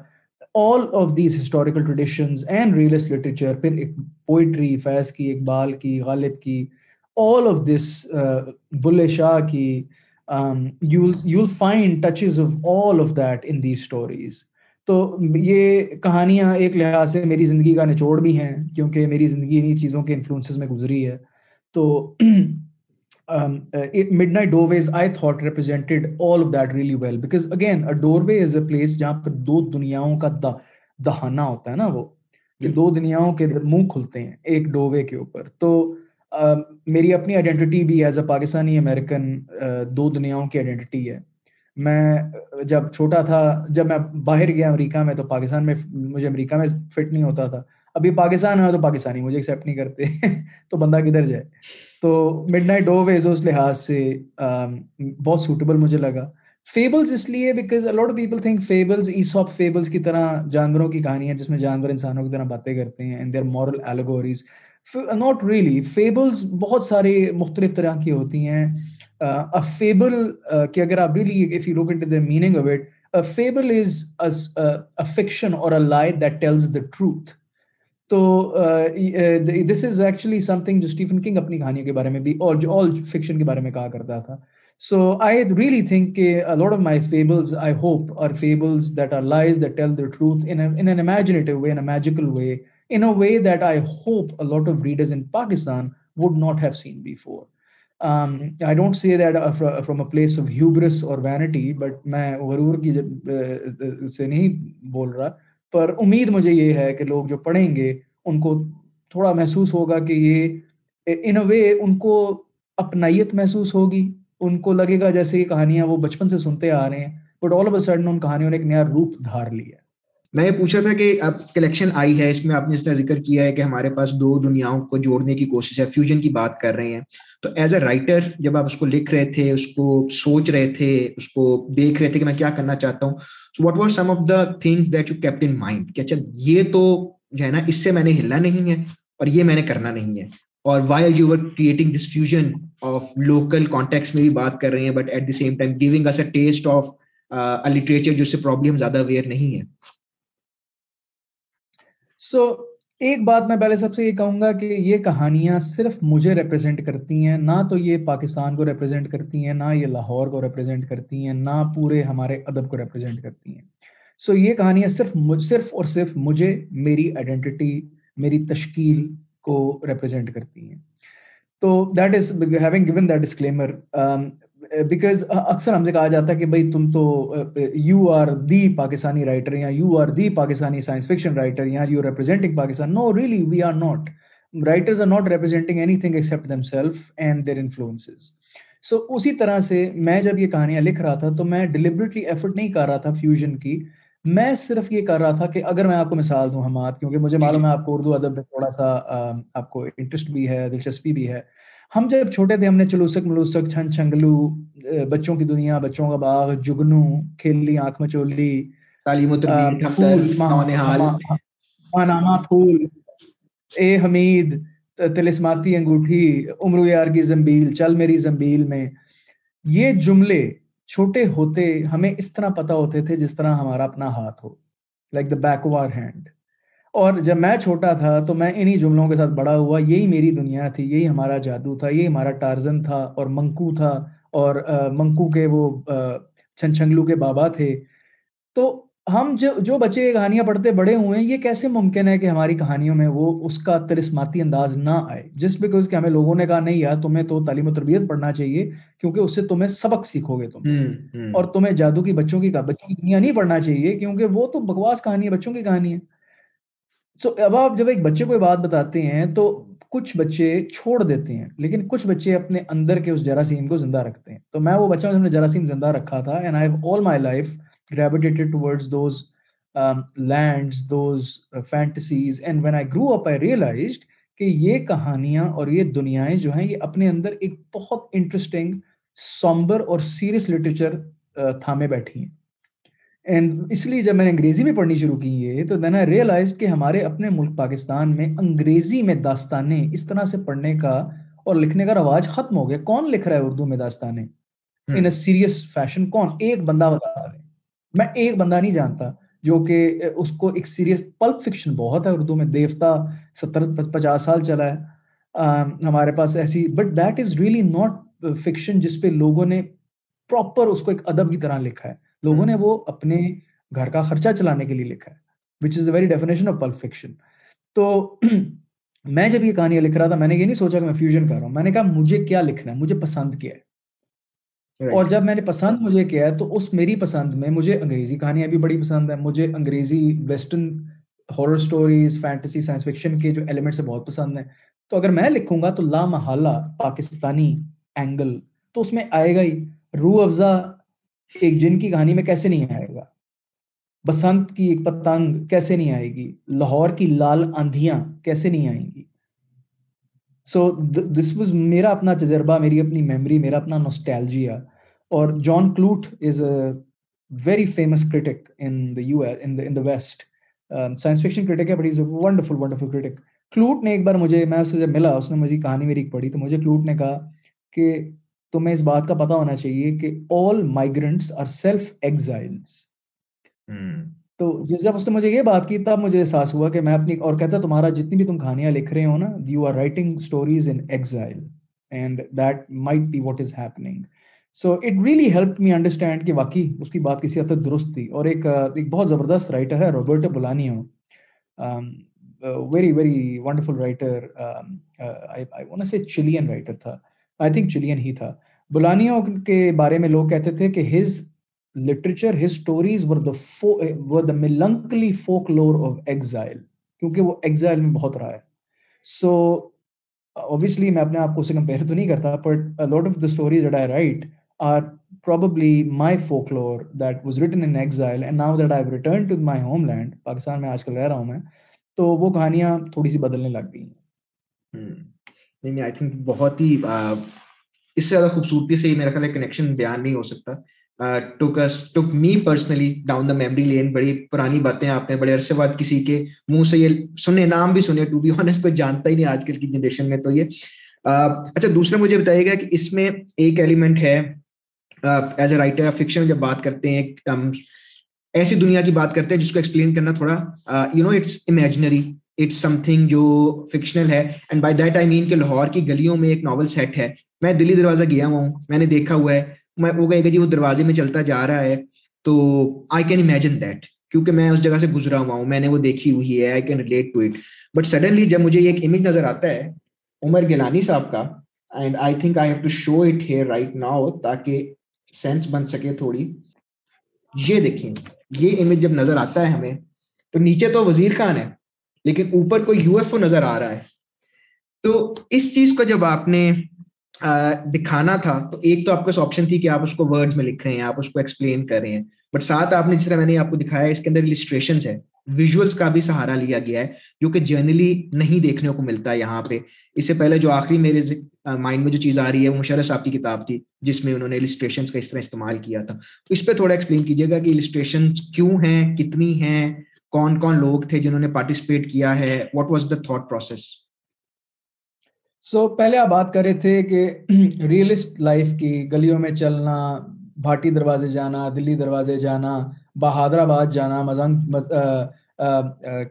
all of these historical traditions and realist literature پھر ایک پوئٹری فیض کی، اقبال کی، غالب کی all of this Bulleh Shah کی you find touches of all of that in the stories تو یہ کہانیاں ایک لحاظ سے میری زندگی کا نچوڑ بھی ہیں، کیونکہ میری زندگی انہیں چیزوں کے انفلوئنسز میں گزری ہے۔ تو midnight doorways I thought represented all of that really well because again doorway is a place جہاں پر دو دنیاؤں کا دہانا ہوتا ہے نا وہ کہ دو دنیاؤں کے منہ کھلتے ہیں ایک ڈووے کے اوپر تو میری اپنی آئیڈینٹی بھی ایز اے پاکستانی امیریکن دو دنیاؤں کی آئیڈینٹی ہے میں جب چھوٹا تھا جب میں باہر گیا امریکہ میں تو پاکستان میں مجھے امریکہ میں فٹ نہیں ہوتا تھا ابھی پاکستان ہے تو پاکستانی، مجھے ایکسیپٹ نہیں کرتے۔ تو بندہ کدھر جائے؟ تو مڈ نائٹ ڈو ویز اس لحاظ سے بہت سوٹیبل مجھے لگا۔ فیبلز اس لیے because a lot of people think fables Aesop's fables کی طرح جانوروں کی کہانی ہے، جس میں جانور انسانوں کی طرح باتیں کرتے ہیں and they're moral allegories not really fables بہت سارے مختلف طرح کی ہوتی ہیں۔ فیبل کہ اگر آپ really if you look into the meaning of it fable is a fiction اور a lie that tells the truth تو this is actually something جو اسٹیفن کنگ اپنی کہانیوں کے بارے میں بھی اور جو آل فکشن کے بارے میں کہا کرتا تھا سو آئی ریئلی تھنک کہ lot of my fables I hope اور fables that are lies that tell the truth in an imaginative way in a magical way in a way that I hope a lot of readers in Pakistan would not have seen before. Um, I don't say that uh, from a place of hubris or vanity, but میں غرور کی سے نہیں بول رہا پر امید مجھے یہ ہے کہ لوگ جو پڑھیں گے، ان کو تھوڑا محسوس ہوگا کہ یہ ان اے وے ان کو اپنائیت محسوس ہوگی۔ ان کو لگے گا جیسے یہ کہانیاں وہ بچپن سے سنتے آ رہے ہیں but all of a sudden ان کہانیوں نے ایک نیا روپ دھار لیا۔ میں یہ پوچھا تھا کہ اب کلیکشن آئی ہے، اس میں آپ نے اس طرح ذکر کیا ہے کہ ہمارے پاس دو دنیاؤں کو جوڑنے کی کوشش ہے فیوژن کی بات کر رہے ہیں۔ تو ایز اے رائٹر جب آپ اس کو لکھ رہے تھے، اس کو سوچ رہے تھے، اس کو دیکھ رہے تھے کہ میں کیا کرنا چاہتا ہوں what were some of the things that you kept in mind کہ اچھا یہ تو جو ہے نا اس سے میں نے ہلنا نہیں ہے اور یہ میں نے کرنا نہیں ہے اور why you are creating this fusion of local context میں بھی بات کر رہے ہیں but at the same time giving us a taste of literature جس سے پرابلم زیادہ اویئر نہیں ہے سو ایک بات میں پہلے سب سے یہ کہوں گا کہ یہ کہانیاں صرف مجھے ریپرزینٹ کرتی ہیں، نہ تو یہ پاکستان کو ریپرزینٹ کرتی ہیں، نہ یہ لاہور کو ریپرزینٹ کرتی ہیں، نہ پورے ہمارے ادب کو ریپرزینٹ کرتی ہیں۔ سو یہ کہانیاں صرف صرف اور صرف مجھے میری آئیڈینٹی میری تشکیل کو ریپرزینٹ کرتی ہیں۔ تو that is having given that disclaimer because uh, اکثر ہم سے کہا جاتا ہے کہ بھائی تم تو you are the Pakistani writer یا you are the Pakistani science fiction writer یا you representing Pakistan no really we are not writers are not representing anything except them self and their influences so اسی طرح سے میں جب یہ کہانیاں لکھ رہا تھا تو میں ڈیلیبریٹلی ایفرٹ نہیں کر رہا تھا فیوژن کی. میں صرف یہ کر رہا تھا کہ اگر میں آپ کو مثال دوں حماد، کیونکہ مجھے معلوم ہے آپ کو اردو ادب میں تھوڑا سا آپ کو انٹرسٹ بھی ہے، دلچسپی بھی ہے ہم جب چھوٹے تھے ہم نے چلوسک ملوسک چھن چھنگلو بچوں کی دنیا بچوں کا باغ جگنو کھیلی آنکھ مچولی پھول اے حمید تلسماتی انگوٹھی عمر یار کی زمبیل چل میری زمبیل میں۔ یہ جملے چھوٹے ہوتے ہمیں اس طرح پتا ہوتے تھے جس طرح ہمارا اپنا ہاتھ ہو لائک دا بیکوار ہینڈ اور جب میں چھوٹا تھا تو میں انہی جملوں کے ساتھ بڑا ہوا یہی میری دنیا تھی یہی ہمارا جادو تھا یہی ہمارا ٹارزن تھا اور منکو تھا اور منکو کے وہ چھن چھنگلو کے بابا تھے۔ تو ہم جو جو بچے کہانیاں پڑھتے بڑے ہوئے ہیں یہ کیسے ممکن ہے کہ ہماری کہانیوں میں وہ اس کا ترسماتی انداز نہ آئے؟ جس بیکاز کہ ہمیں لوگوں نے کہا نہیں یار تمہیں تو تعلیم و تربیت پڑھنا چاہیے کیونکہ اس سے تمہیں سبق سیکھو گے تم اور تمہیں جادو کی بچوں کی بچوں کی دنیا نہیں پڑھنا چاہیے کیونکہ وہ تو بکواس کہانی ہے بچوں کی کہانی ہے۔ سو اب آپ جب ایک بچے کو یہ بات بتاتے ہیں تو کچھ بچے چھوڑ دیتے ہیں، لیکن کچھ بچے اپنے اندر کے اس جراثیم کو زندہ رکھتے ہیں۔ تو میں وہ بچہ نے جراثیم زندہ رکھا تھا and I all my life gravitated towards those lands those fantasies and when I grow up I realised کہ یہ کہانیاں اور یہ دنیایں جو ہیں، یہ اپنے اندر ایک بہت انٹرسٹنگ سومبر اور سیریس لٹریچر uh, تھامے بیٹھی ہیں۔ اینڈ اس لیے جب میں نے انگریزی میں پڑھنی شروع کی یہ تو دین آئی ریئلائز کہ ہمارے اپنے ملک پاکستان میں انگریزی میں داستانیں اس طرح سے پڑھنے کا اور لکھنے کا رواج ختم ہو گیا۔ کون لکھ رہا ہے اردو میں داستانیں؟ ان اے سیریس فیشن کون؟ ایک بندہ بتا رہے میں ایک بندہ نہیں جانتا جو کہ اس کو ایک سیریس پلپ فکشن بہت ہے اردو میں۔ دیوتا ستر پچاس سال چلا ہے۔ ہمارے پاس ایسی but that is really not fiction جس پہ لوگوں نے پراپر اس کو ایک ادب کی طرح لکھا ہے۔ لوگوں نے وہ اپنے گھر کا خرچہ چلانے کے لیے لکھا ہے which is very definition of pulp fiction تو میں جب یہ کہانیاں لکھ رہا تھا میں نے یہ نہیں سوچا کہ میں فیوژن کر رہا ہوں میں نے کہا مجھے کیا لکھنا ہے مجھے پسند کیا ہے۔ اور جب میں نے پسند مجھے کیا ہے تو اس میری پسند میں مجھے انگریزی کہانیاں بھی بڑی پسند ہیں۔ مجھے انگریزی western horror stories fantasy science fiction کے جو ایلیمنٹس ہیں بہت پسند ہیں۔ تو اگر میں لکھوں گا تو لا محالہ پاکستانی اینگل تو اس میں آئے گا ہی۔ روح افزا ایک جن کی کہانی میں کیسے نہیں آئے گا؟ بسنت کی ایک پتنگ کیسے نہیں آئے گی؟ لاہور کی لال آندھیاں کیسے نہیں آئیں گی؟ سو دس واز میرا اپنا تجربہ، میری اپنی میموری میرا اپنا نوسٹیلجیا اور John Clute is a very famous critic in the U in the west science fiction critic ہے but is a wonderful wonderful critic Clute نے ایک بار مجھے، میں اسے جب ملا، اس نے مجھے کہانی میری ایک پڑھی تو مجھے کلوٹ نے کہا کہ تمہیں اس بات کا پتا ہونا چاہیے کہ all migrants are self exiles تو جس جب اس نے مجھے یہ بات کی تب مجھے احساس ہوا کہ میں اپنی اور کہتا تمہارا جتنی بھی تم کہانیاں لکھ رہے ہو نا you are writing stories in exile and that might be what is happening so it really help me understand کہ واقعی اس کی بات کسی حد تک درست تھی۔ اور ایک ایک بہت زبردست رائٹر ہے Robert Bolano who very very wonderful writer Chilean writer تھا۔ آئی تھنک چلین ہی تھا بلانیوں کے بارے میں لوگ کہتے تھے کہ his literature his stories were the melancholy folklore of exile کیونکہ وہ ایگزائل میں بہت رہا ہے سو اوبیسلی میں اپنے آپ کو اسے کمپیئر تو نہیں کرتا but lot of the stories that I write are probably my folklore that was written in exile and now that I've returned to my homeland Pakistan میں آج کل رہ رہا ہوں میں تو وہ کہانیاں تھوڑی سی بدلنے لگ گئی ہیں نہیں آئی تھنک بہت ہی اس سے زیادہ خوبصورتی سے میرا خیال ہے کنیکشن بیان نہیں ہو سکتا۔ Take me personally down the memory lane بڑی پرانی باتیں آپ نے، بڑے عرصے بعد کسی کے منہ سے یہ سنے نام بھی سنے ٹو بی آنےسٹ کوئی جانتا ہی نہیں آج کل کی جنریشن میں تو یہ۔ اچھا دوسرا مجھے بتائیے گا کہ اس میں ایک ایلیمنٹ ہے ایز اے رائٹر فکشن جب بات کرتے ہیں ایسی دنیا کی بات کرتے ہیں جس کو ایکسپلین کرنا تھوڑا you know it's imaginary it's something جو فکشنل ہے. And by that I mean کہ لاہور کی گلیوں میں ایک ناول سیٹ ہے. میں دلی دروازہ گیا ہوا ہوں. میں نے دیکھا ہوا ہے. میں وہ کہے گا جی وہ دروازے میں چلتا جا رہا ہے. تو آئی کین امیجن دیٹ کیونکہ میں اس جگہ سے گزرا ہوا ہوں. میں نے وہ دیکھی ہوئی ہے. I can relate to it but suddenly جب مجھے ایک امیج نظر آتا ہے، عمر گیلانی صاحب کا and I think I have to show it here right now تاکہ سینس بن سکے تھوڑی. یہ دیکھیں. یہ امیج جب نظر آتا ہے ہمیں، تو نیچے تو وزیر خان ہے. لیکن اوپر کوئی یو ایف او نظر آ رہا ہے۔ تو اس چیز کو جب آپ نے دکھانا تھا، تو ایک تو آپ کے آپشن تھی کہ آپ اس کو ورڈ میں لکھ رہے ہیں، آپ اس کو ایکسپلین کر رہے ہیں۔ بٹ ساتھ آپ نے جس طرح میں نے آپ کو دکھایا، اس کے اندر السٹریشن ہے کا بھی سہارا لیا گیا ہے، جو کہ جرنلی نہیں دیکھنے کو ملتا ہے یہاں پہ۔ اس سے پہلے جو آخری میرے مائنڈ میں جو چیز آ رہی ہے، وہ مشرف صاحب کی کتاب تھی، جس میں انہوں نے السٹریشن کا اس طرح استعمال کیا تھا۔ تو اس پہ تھوڑا ایکسپلین کیجیے گا کہ السٹریشن کیوں ہیں، کتنی ہیں؟ کون کون لوگ تھے جنہوں نے پارٹیسپیٹ کیا ہے؟ What was the thought process so پہلے آپ بات کر رہے تھے کہ ریئلسٹ لائف کی گلیوں میں چلنا بھاٹی دروازے جانا دلی دروازے جانا بہادر آباد جانا مزنگ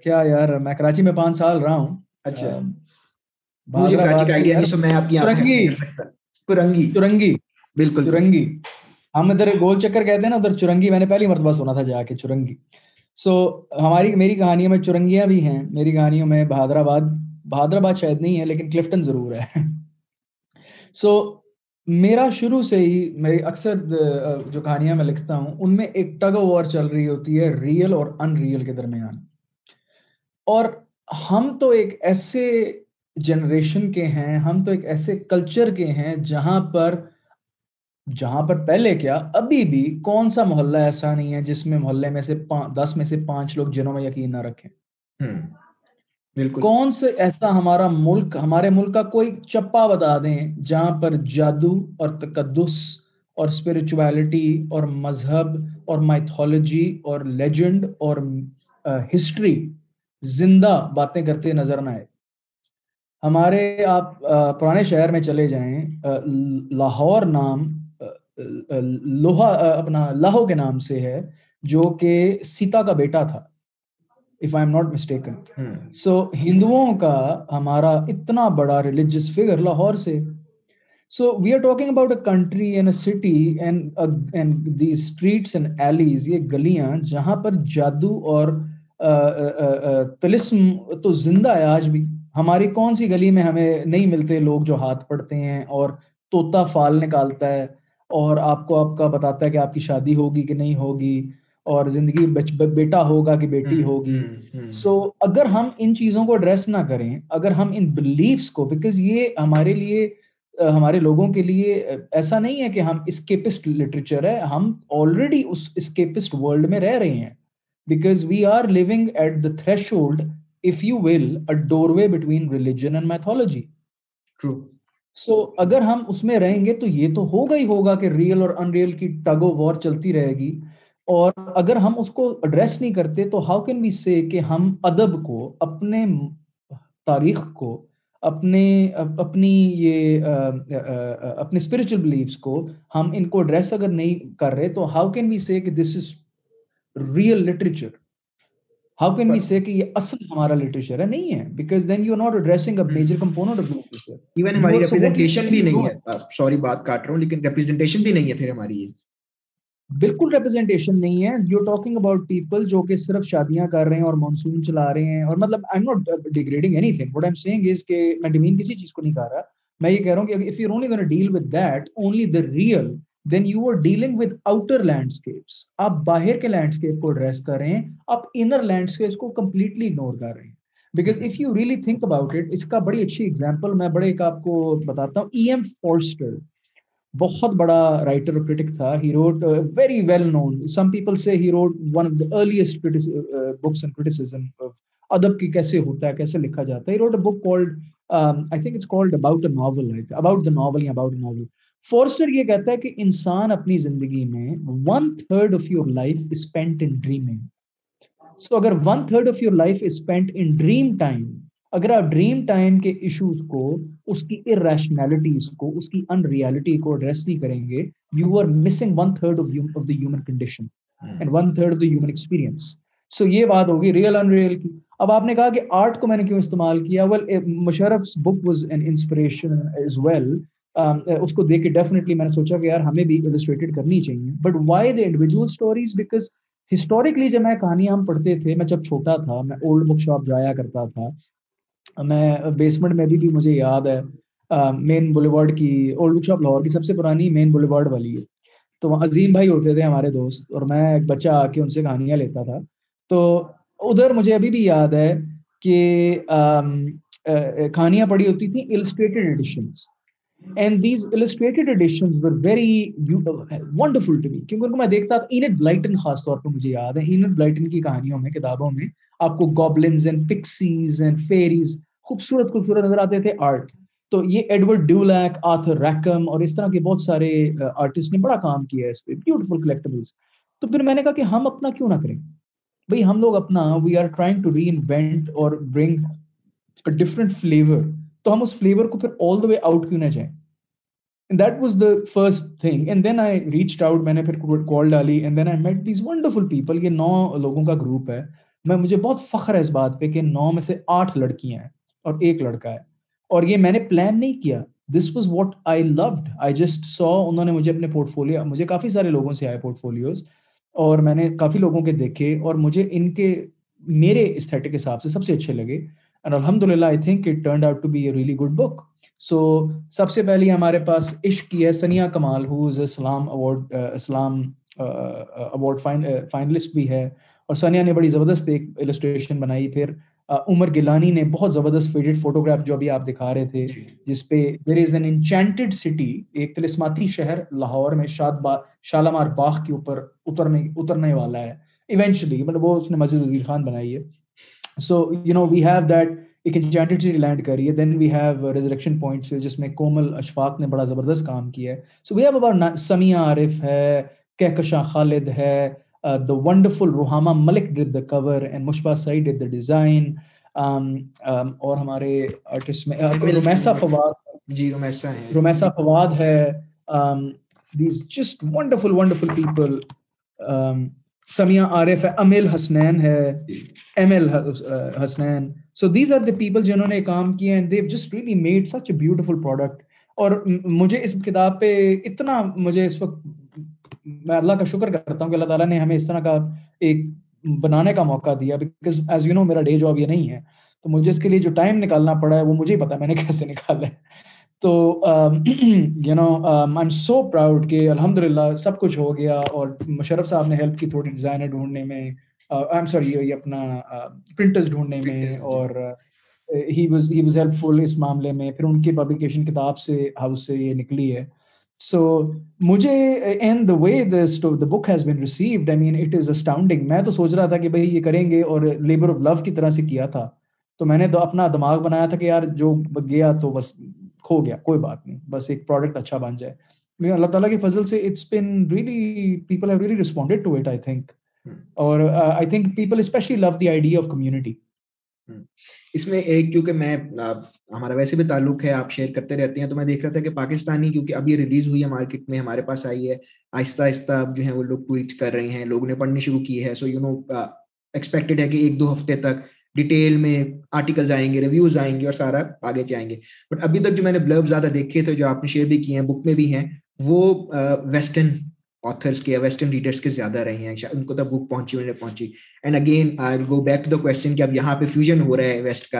کیا یار میں کراچی میں پانچ سال رہا ہوں۔ اچھا۔ بالکل۔ چرنگی ہم ادھر گول چکر کہتے ہیں نا ادھر چرنگی میں نے پہلی مرتبہ سنا تھا جا کے چرنگی۔ سو ہماری، میری کہانیوں میں چرنگیاں بھی ہیں، میری کہانیوں میں بہادر آباد بہادر آباد شاید نہیں ہے، لیکن کلفٹن ضرور ہے۔ سو میرا شروع سے ہی میں اکثر جو کہانیاں میں لکھتا ہوں، ان میں ایک ٹگ وار چل رہی ہوتی ہے ریئل اور ان ریئل کے درمیان۔ اور ہم تو ایک ایسے جنریشن کے ہیں، ہم تو ایک ایسے کلچر کے ہیں، جہاں پر جہاں پر پہلے کیا ابھی بھی کون سا محلہ ایسا نہیں ہے جس میں محلے میں سے دس میں سے پانچ لوگ جنہوں میں یقین نہ رکھیں؟ کون سے ایسا ہمارا ملک ہمارے ملک کا کوئی چپا بتا دیں جہاں پر جادو اور تقدس اور اسپرچویلٹی اور مذہب اور مائتھولوجی اور لیجنڈ اور ہسٹری زندہ باتیں کرتے نظر نہ آئے؟ ہمارے آپ پرانے شہر میں چلے جائیں لاہور نام لوہا اپنا لاہو کے نام سے ہے جو کہ سیتا کا بیٹا تھا if I am not mistaken so ہندوؤں کا ہمارا اتنا بڑا ریلیجیس فگر لاہور سے۔ So we are talking about a country and a city and the streets and alleys یہ گلیاں جہاں پر جادو اور تلسم تو زندہ ہے آج بھی۔ ہماری کون سی گلی میں ہمیں نہیں ملتے لوگ جو ہاتھ پڑتے ہیں اور طوطا فال نکالتا ہے؟ اور آپ کو آپ کا بتاتا ہے کہ آپ کی شادی ہوگی کہ نہیں ہوگی اور زندگی بیٹا ہوگا کہ بیٹی ہوگی۔ سو اگر ہم ان چیزوں کو ایڈریس نہ کریں اگر ہم ان بلیفس کو بیکاز یہ ہمارے لیے ہمارے لوگوں کے لیے ایسا نہیں ہے کہ ہم اسکیپسٹ لٹریچر ہے ہم آلریڈی اس اسکیپسٹ ورلڈ میں رہ رہے ہیں۔ Because we are living at the threshold of you will a doorway between religion and mythology so اگر ہم اس میں رہیں گے تو یہ تو ہوگا ہی ہوگا کہ ریئل اور ان ریئل کی ٹگ و وار چلتی رہے گی اور اگر ہم اس کو ایڈریس نہیں کرتے تو ہاؤ کین بی سے کہ ہم ادب کو، اپنے تاریخ کو، اپنے، اپنی یہ اپنے اسپرچل بلیفس کو ہم ان کو ایڈریس اگر نہیں کر رہے تو ہاؤ کین بی سے کہ this is real literature how can be say کہ یہ اصل ہمارا لٹریچر ہے نہیں ہے because then you not addressing a major component of literature even ہماری ریپرزنٹیشن بھی نہیں ہے سوری بات کاٹ رہا ہوں لیکن ریپرزنٹیشن بھی نہیں ہے پھر ہماری یہ بالکل ریپرزینٹیشن نہیں ہے یو ٹاکنگ اباؤٹ پیپل جو کہ صرف شادیاں کر رہے ہیں اور مانسون چلا رہے ہیں اور مطلب I am not degrading anything what am saying is کہ میں ڈیمین کسی چیز کو نہیں کہہ رہا میں یہ کہہ رہا ہوں کہ if you only gonna deal with that only the real then you are dealing with outer landscapes آپ باہر کے لینڈسکیپ کو ایڈریس کر رہے ہیں، آپ انر لینڈسکیپ کو کمپلیٹلی اگنور کر رہے ہیں۔ Because if you really think about it اس کا بڑی اچھی ایگزامپل میں بڑے ایک آپ کو بتاتا ہوں ای ایم فورسٹر بہت بڑا رائٹر اور کرٹک تھا۔ He wrote very well known some people say he wrote one of the earliest books and criticism ادب کی کیسے ہوتا ہے، کیسے لکھا جاتا ہے۔ He wrote a book called I think it's called about a novel about the novel یا اباؤٹ ناول فورسٹر یہ کہتا ہے کہ انسان اپنی زندگی میں one third of your life spent in dreaming so اگر one third of your life spent in dream time اگر آپ ڈریم ٹائم کے ایشوز کو اس کی ارریشنلٹیز کو اس کی ان ریالٹی کو ایڈریس نہیں کریں گے you are missing one third of the human condition and one third of the human experience so یہ بات ہوگی ریئل ان ریئل کی۔ اب آپ نے کہا کہ آرٹ کو میں نے کیوں استعمال کیا؟ Well Musharraf book was an inspiration as well Um, uh, اس کو دیکھ کے ڈیفینیٹلی میں نے سوچا کہ یار ہمیں بھی السٹریٹڈ کرنی چاہیے۔ But why the individual stories because historically جب میں کہانیاں ہم پڑھتے تھے، میں جب چھوٹا تھا، میں اولڈ بک شاپ جایا کرتا تھا، میں بیسمنٹ میں ابھی بھی مجھے یاد ہے um, مین بولیوارڈ کی اولڈ بک شاپ لاہور کی سب سے پرانی مین بولیوارڈ والی۔ ہے تو وہاں عظیم بھائی ہوتے تھے ہمارے دوست، اور میں ایک بچہ آ کے ان سے کہانیاں لیتا تھا۔ تو ادھر مجھے ابھی بھی یاد ہے کہ um, uh, کہانیاں پڑھی ہوتی تھیں illustrated editions and these illustrated editions were very wonderful to me کیونکہ ان کو میں دیکھتا تھا اینٹ بلائٹن خاص طور پہ مجھے یاد ہے۔ اینٹ بلائٹن کی کہانیوں میں، کتابوں میں آپ کو goblins and pixies and fairies خوبصورت خوبصورت نظر آتے تھے آرٹ تو یہ ایڈورڈ ڈیولیک آتھر ریکم اور اس طرح کے بہت سارے آرٹسٹ نے بڑا کام کیا ہے اس پہ۔ بیوٹیفل کلیکٹبلس تو پھر میں نے کہا کہ ہم اپنا کیوں نہ کریں؟ بھائی، ہم لوگ اپنا we are trying to reinvent اور برنگ ڈفرنٹ فلیور تو ہم اس فلیور کو پھر آل دا وے آؤٹ کیوں نہ جائیں؟ That was the first thing and then I reach out میں نے پھر کال ڈالی. And then I met these wonderful people یہ نو لوگوں کا گروپ ہے. میں مجھے بہت فخر ہے اس بات پہ کہ نو میں سے آٹھ لڑکیاں ہیں اور ایک لڑکا ہے. اور یہ میں نے پلان نہیں کیا. This was what I loved I just so انہوں نے مجھے اپنے پورٹ فولیو مجھے کافی سارے لوگوں سے آئے پورٹ فولیوز اور میں نے کافی لوگوں کے دیکھے اور مجھے ان کے میرے استھیٹک حساب سے سب سے اچھے لگے. اور الحمد للہ I think it turned out to be a really good book so سب سے پہلے ہمارے پاس عشق کی ہے Sunya Kamal who is Salam award Salam award finalist بھی ہے اور سنیا نے بڑی زبردست ایک السٹریشن بنائی پھر عمر گیلانی نے بہت زبردست فیڈڈ فوٹوگراف جو ابھی آپ دکھا رہے تھے۔ جس پہ دیر از این انچینٹڈ سٹی ایک تلسماتی شہر لاہور میں شاد با شالامار باغ کے اوپر اترنے اترنے والا ہے ایونچولی مطلب وہ اس نے مسجد وزیر خان بنائی ہے so you know we have that ایک انچانٹیڈ سٹی لینڈ کری ہے. Then we have resurrection points جس میں کومل اشفاق نے بڑا زبردست کام کیا ہے. So we have about Sumaiya Arif ہے کہکشاں خالد ہے the wonderful Roohama Malik did the cover and Mushabbah Saeed did the design اور ہمارے آرٹسٹ میں رومیسا فواد جی رومیسا ہے رومیسا فواد ہے. These just wonderful wonderful people Sumaiya Arif ہے، امیل حسنین ہے M L Hasnain. So these are the people جنہوں نے کام کیے ہیں they've just really made such a beautiful product اور مجھے اس کتاب پہ اتنا مجھے اس وقت میں اللہ کا شکر کرتا ہوں کہ اللہ تعالیٰ نے ہمیں اس طرح کا ایک بنانے کا موقع دیا بیکاز ایز یو نو میرا ڈے جاب یہ نہیں ہے۔ تو مجھے اس کے لیے جو ٹائم نکالنا پڑا ہے وہ مجھے ہی پتا میں نے کیسے نکالا ہے۔ تو you know I am so proud کہ الحمد للہ سب کچھ ہو گیا اور مشرف صاحب نے ہیلپ کی تھوڑی ڈیزائنر ڈھونڈنے میں آئی ایم سوری یہ اپنا پرنٹرز ڈھونڈنے میں اور he was he was helpful اس معاملے میں. پھر ان کی پبلیکیشن کتاب سے ہاؤس سے یہ نکلی ہے. سو مجھے and the way the book has been received I mean it is astounding میں تو سوچ رہا تھا کہ بھائی یہ کریں گے اور لیبر آف لو کی طرح سے کیا تھا. تو میں نے تو اپنا دماغ بنایا تھا کہ یار جو گیا تو بس کھو گیا کوئی بات نہیں بس ایک پروڈکٹ اچھا بن جائے۔ لیکن اللہ تعالیٰ کی فضل سے it's been really people have really responded to it I think اور I think people especially love the idea of community اس میں ایک کیونکہ میں ہمارا ویسے بھی تعلق ہے آپ شیئر کرتے رہتے ہیں تو میں دیکھ رہا تھا کہ پاکستانی کیونکہ اب یہ ریلیز ہوئی ہے مارکیٹ میں ہمارے پاس آئی ہے۔ آہستہ آہستہ اب جو ہے وہ لوگ ٹویٹ کر رہے ہیں لوگوں نے پڑھنی شروع کی ہے۔ سو یو نو ایکسپیکٹڈ ہے کہ ایک دو ہفتے تک ڈیٹیل میں آرٹیکلز آئیں گے ریویوز آئیں گے اور سارا آگے جائیں گے۔ بٹ ابھی تک جو میں نے بلب زیادہ دیکھے تھے، جو آپ نے شیئر بھی کیے ہیں بک میں بھی ہیں، وہ ویسٹرن آتھرس کے ویسٹرن ریڈرس کے زیادہ رہے ہیں۔ ان کو تب بک پہنچی انہیں پہنچی۔ And again I go back to the question کہ اب یہاں پہ فیوژن ہو رہا ہے ویسٹ کا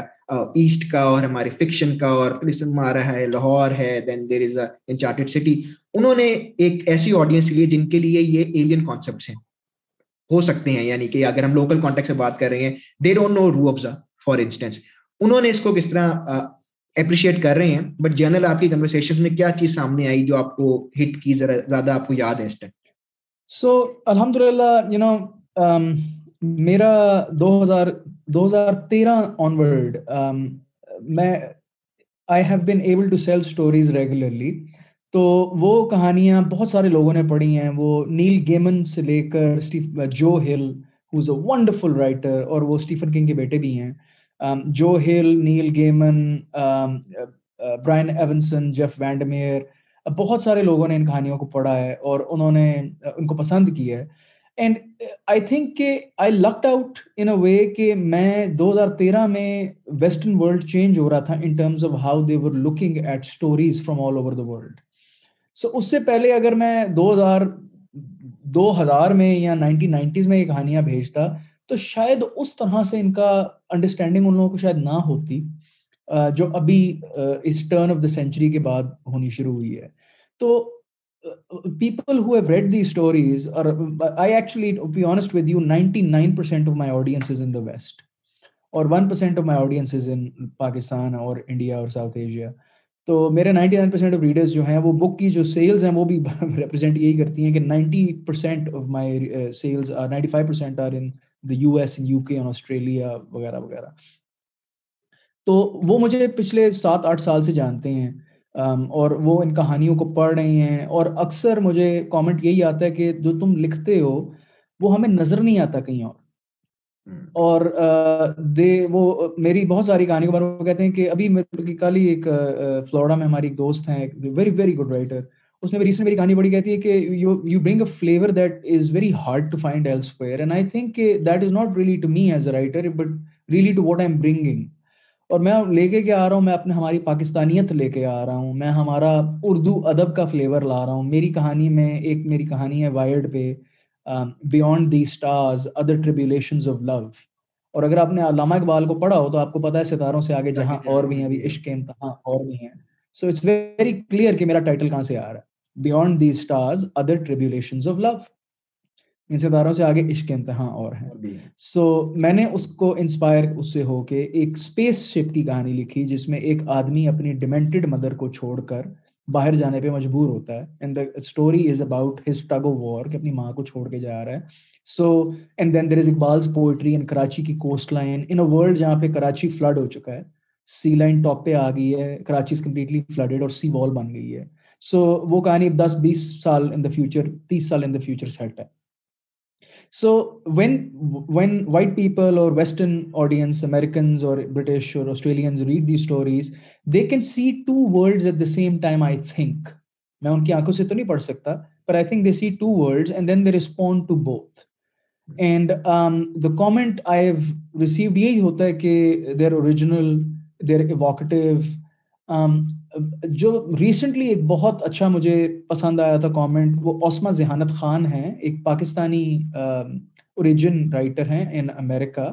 ایسٹ کا اور ہمارے فکشن کا اور کرسم آ رہا ہے، لاہور ہے دین دیر از اے انچارٹیڈ سٹی انہوں نے ایک ایسی آڈینس لیے جن کے لیے یہ ایلین کانسیپٹس ہیں۔ ہو سکتے ہیں یعنی کہ اگر ہم لوکل کانٹیکٹ سے بات کر رہے ہیں دے ڈونٹ نو رو افزا فار انسٹینس انہوں نے اس کو کس طرح اپریشیٹ کر رہے ہیں بٹ جنرل آپ کی کنورسیشن میں کیا چیز سامنے آئی جو آپ کو ہٹ کی ذرا زیادہ آپ کو یاد ہے اس ٹائم سو الحمد للہ یو نو میرا دو ہزار دو ہزار تیرہ آن ورڈ میں I have been able to sell stories regularly تو وہ کہانیاں بہت سارے لوگوں نے پڑھی ہیں۔ وہ نیل گیمن سے لے کر جو ہل ہوز اے ونڈرفل رائٹر اور وہ اسٹیفن کنگ کے بیٹے بھی ہیں۔ جو ہل نیل گیمن برائن ایونسن جیف وینڈمیئر بہت سارے لوگوں نے ان کہانیوں کو پڑھا ہے اور انہوں نے ان کو پسند کیا ہے۔ اینڈ آئی تھنک کہ آئی لکڈ آؤٹ ان اے وے کہ میں دو ہزار تیرہ میں ویسٹرن ورلڈ چینج ہو رہا تھا in terms of how they were looking at stories from all over the world. So so, اس سے پہلے اگر میں دو ہزار دو ہزار میں یا نائنٹین نائنٹیز میں یہ کہانیاں بھیجتا تو شاید اس طرح سے ان کا انڈرسٹینڈنگ ان لوگوں کو شاید نہ ہوتی جو ابھی اس ٹرن آف دا سینچری کے بعد ہونی شروع ہوئی ہے۔ تو people who have read the stories اور I actually be honest with you ninety nine percent of my audience is in the west اور one percent of my audience is in Pakistan اور انڈیا اور South Asia تو میرے ninety nine percent of readers جو ہیں وہ بک کی جو سیلز ہیں وہ بھی ریپرزینٹ یہی کرتی ہیں کہ ninety percent of my sales ninety five percent are in the U S in U K Australia وغیرہ وغیرہ۔ تو وہ مجھے پچھلے سات آٹھ سال سے جانتے ہیں um, اور وہ ان کہانیوں کو پڑھ رہے ہیں۔ اور اکثر مجھے کامنٹ یہی آتا ہے کہ جو تم لکھتے ہو، وہ ہمیں نظر نہیں آتا کہیں اور۔ Hmm. اور دے، وہ میری بہت ساری کہانی کے بارے میں کہتے ہیں کہ ابھی کل ہی ایک فلوریڈا میں ہماری ایک دوست ہیں ویری ویری گڈ رائٹر اس نے ریسنٹ میری کہانی بڑی کہتی ہے کہ you you bring a flavour that is very hard to find elsewhere and I think کہ that is not really to me as a writer but really to what I am bringing اور میں لے کے کیا آ رہا ہوں، میں اپنے ہماری پاکستانیت لے کے آ رہا ہوں، میں ہمارا اردو ادب کا فلیور لا رہا ہوں. میری کہانی میں ایک میری کہانی ہے وائرڈ پہ. Beyond the stars other tribulations of love اور اگر آپ نے علامہ اقبال کو پڑھا ہو تو آپ کو پتا ہے ستاروں سے آگے جہاں اور بھی ہیں ابھی عشق کے امتحان اور بھی ہیں۔ سو اٹس ویری کلیئر کہ میرا ٹائٹل کہاں سے آ رہا ہے۔ Beyond the stars other tribulations of love ان ستاروں سے آگے عشق امتحان اور ہیں۔ سو میں نے اس کو انسپائر اس سے ہو کے ایک اسپیس شپ کی کہانی لکھی جس میں ایک آدمی اپنی ڈیمنٹڈ مدر کو چھوڑ کر باہر جانے پہ مجبور ہوتا ہے. And the story is about his tug of war کہ اپنی ماں کو چھوڑ کے جا رہا ہے. So and then there is Iqbal's poetry in Karachi کی coastline in a world جہاں پہ کراچی فلڈ ہو چکا ہے سی لائن ٹاپ پہ آ گئی ہے کراچی از کمپلیٹلی فلڈیڈ اور سی وال بن گئی ہے. سو وہ کہانی دس بیس سال ان دا فیوچر تیس سال ان دا فیوچر سیٹ ہے. So when when white people اور ویسٹرن آڈینس امیریکنز اور برٹش اور Australians read the stories they can see two worlds at the same time I think میں ان کی آنکھوں سے تو نہیں پڑھ سکتا پر I think they see two worlds and then they respond to both and the comment I have received یہی ہوتا ہے کہ دیر اوریجنل دیر ایوکٹیو جو ریسنٹلی ایک بہت اچھا مجھے پسند آیا تھا کامنٹ وہ اوسما ذہانت خان ہیں، ایک پاکستانی اوریجن رائٹر ہیں ان امریکہ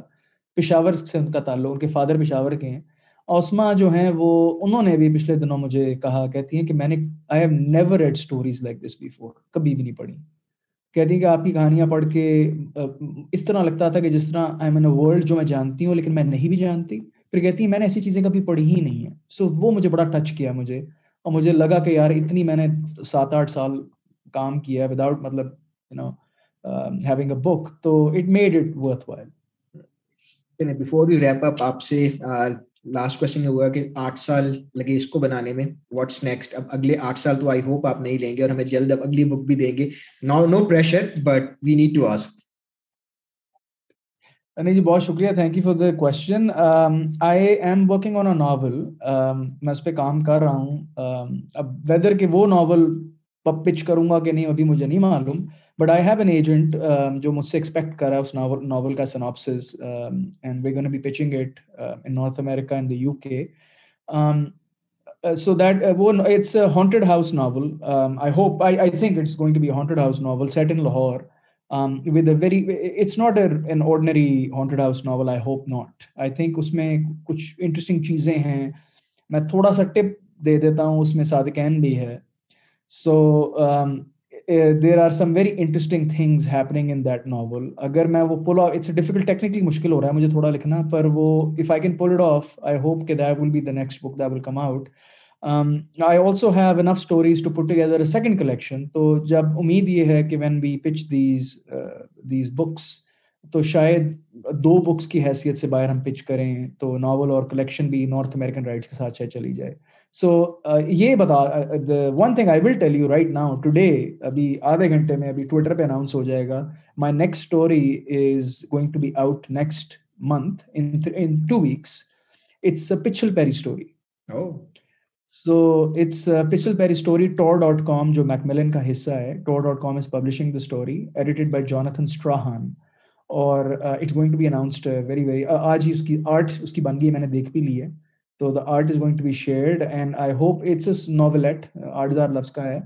پشاور سے ان کا تعلق، ان کے فادر پشاور کے ہیں۔ اوسما جو ہیں وہ، انہوں نے بھی پچھلے دنوں مجھے کہا، کہتی ہیں کہ میں نے I have never read stories like this before کبھی بھی نہیں پڑھی۔ کہتی ہیں کہ آپ کی کہانیاں پڑھ کے اس طرح لگتا تھا کہ جس طرح آئی مین اے ورلڈ جو میں جانتی ہوں لیکن میں نہیں بھی جانتی۔ پھر کہتی ہیں میں نے ایسی چیزیں کبھی پڑھی ہی نہیں ہیں۔ سو so, وہ مجھے بڑا ٹچ کیا مجھے۔ اور مجھے لگا کہ یار اتنی میں نے سات آٹھ سال کام کیا ہے وداؤٹ مطلب you know having a book تو it made it worthwhile before we wrap up آپ سے لاسٹ کوشچن یہ ہوا کہ آٹھ سال لگے اس کو بنانے میں۔ واٹس نیکسٹ اب اگلے آٹھ سال تو آئی ہوپ آپ نہیں لیں گے اور ہمیں جلد اب اگلی بک بھی دیں گے۔ No no pressure but we need to ask نہیں جی بہت شکریہ thank you for the question I am working on a novel میں اس پہ کام کر رہا ہوں اب ویدر کہ وہ ناول پچ کروں گا کہ نہیں ابھی مجھے نہیں معلوم but I have an agent جو مجھ سے ایکسپیکٹ کر رہا ہے اس ناول ناول کا synopsis and we gonna be pitching it in North America in the U K so that وہ it's haunted house novel I hope I I think it's going to be haunted house novel set in Lahore with a very it's not an ordinary haunted house novel I hope not I think اس میں کچھ interesting چیزیں ہیں میں تھوڑا سا ٹپ دے دیتا ہوں اس میں صادقین بھی ہے so there are some very interesting things happening in that novel اگر میں وہ pull off it's difficult technically مشکل ہو رہا ہے مجھے تھوڑا لکھنا پر وہ if I can pull it off I hope کہ that will be the next book that will come out I also have enough stories to put together second collection تو جب امید یہ ہے کہ when be pitch these these books تو شاید دو books کی حیثیت سے باہر ہم پچ کریں تو ناول اور کلیکشن بھی نارتھ امیریکن رائٹس کے ساتھ شاید چلی جائے. سو uh, یہ بتا one thing I will tell you right now today ابھی آدھے گھنٹے میں ابھی ٹویٹر پہ اناؤنس ہو جائے گا. My next story is going to be out next month in two weeks it's Pichal Peri story so it's Pichal Peri story Tor dot com جو Macmillan کا حصہ ہے. Tor dot com is publishing the story edited by Jonathan Strahan اور it's going to be announced very very آج ہی اس کی art اس کی بن گئی میں نے دیکھ بھی لی ہے. تو the art is going to be shared and I hope it's a novelette آٹھ ہزار لفظ کا ہے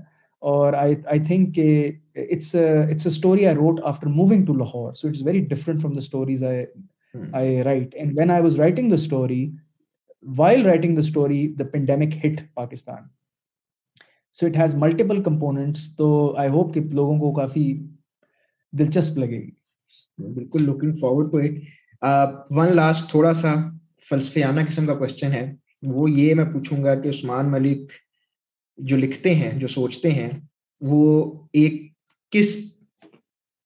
اور آئی آئی تھنک کہ it's it's a story I wrote after moving to Lahore so it's very different from the stories I I write and when I was writing the story while writing the story, the pandemic hit Pakistan. So it has multiple components. تو I hope کہ لوگوں کو کافی دلچسپ لگے گی بالکل looking forward to it one last تھوڑا سا فلسفیانہ قسم کا کوشچن ہے وہ یہ میں پوچھوں گا کہ عثمان ملک جو لکھتے ہیں جو سوچتے ہیں وہ ایک کس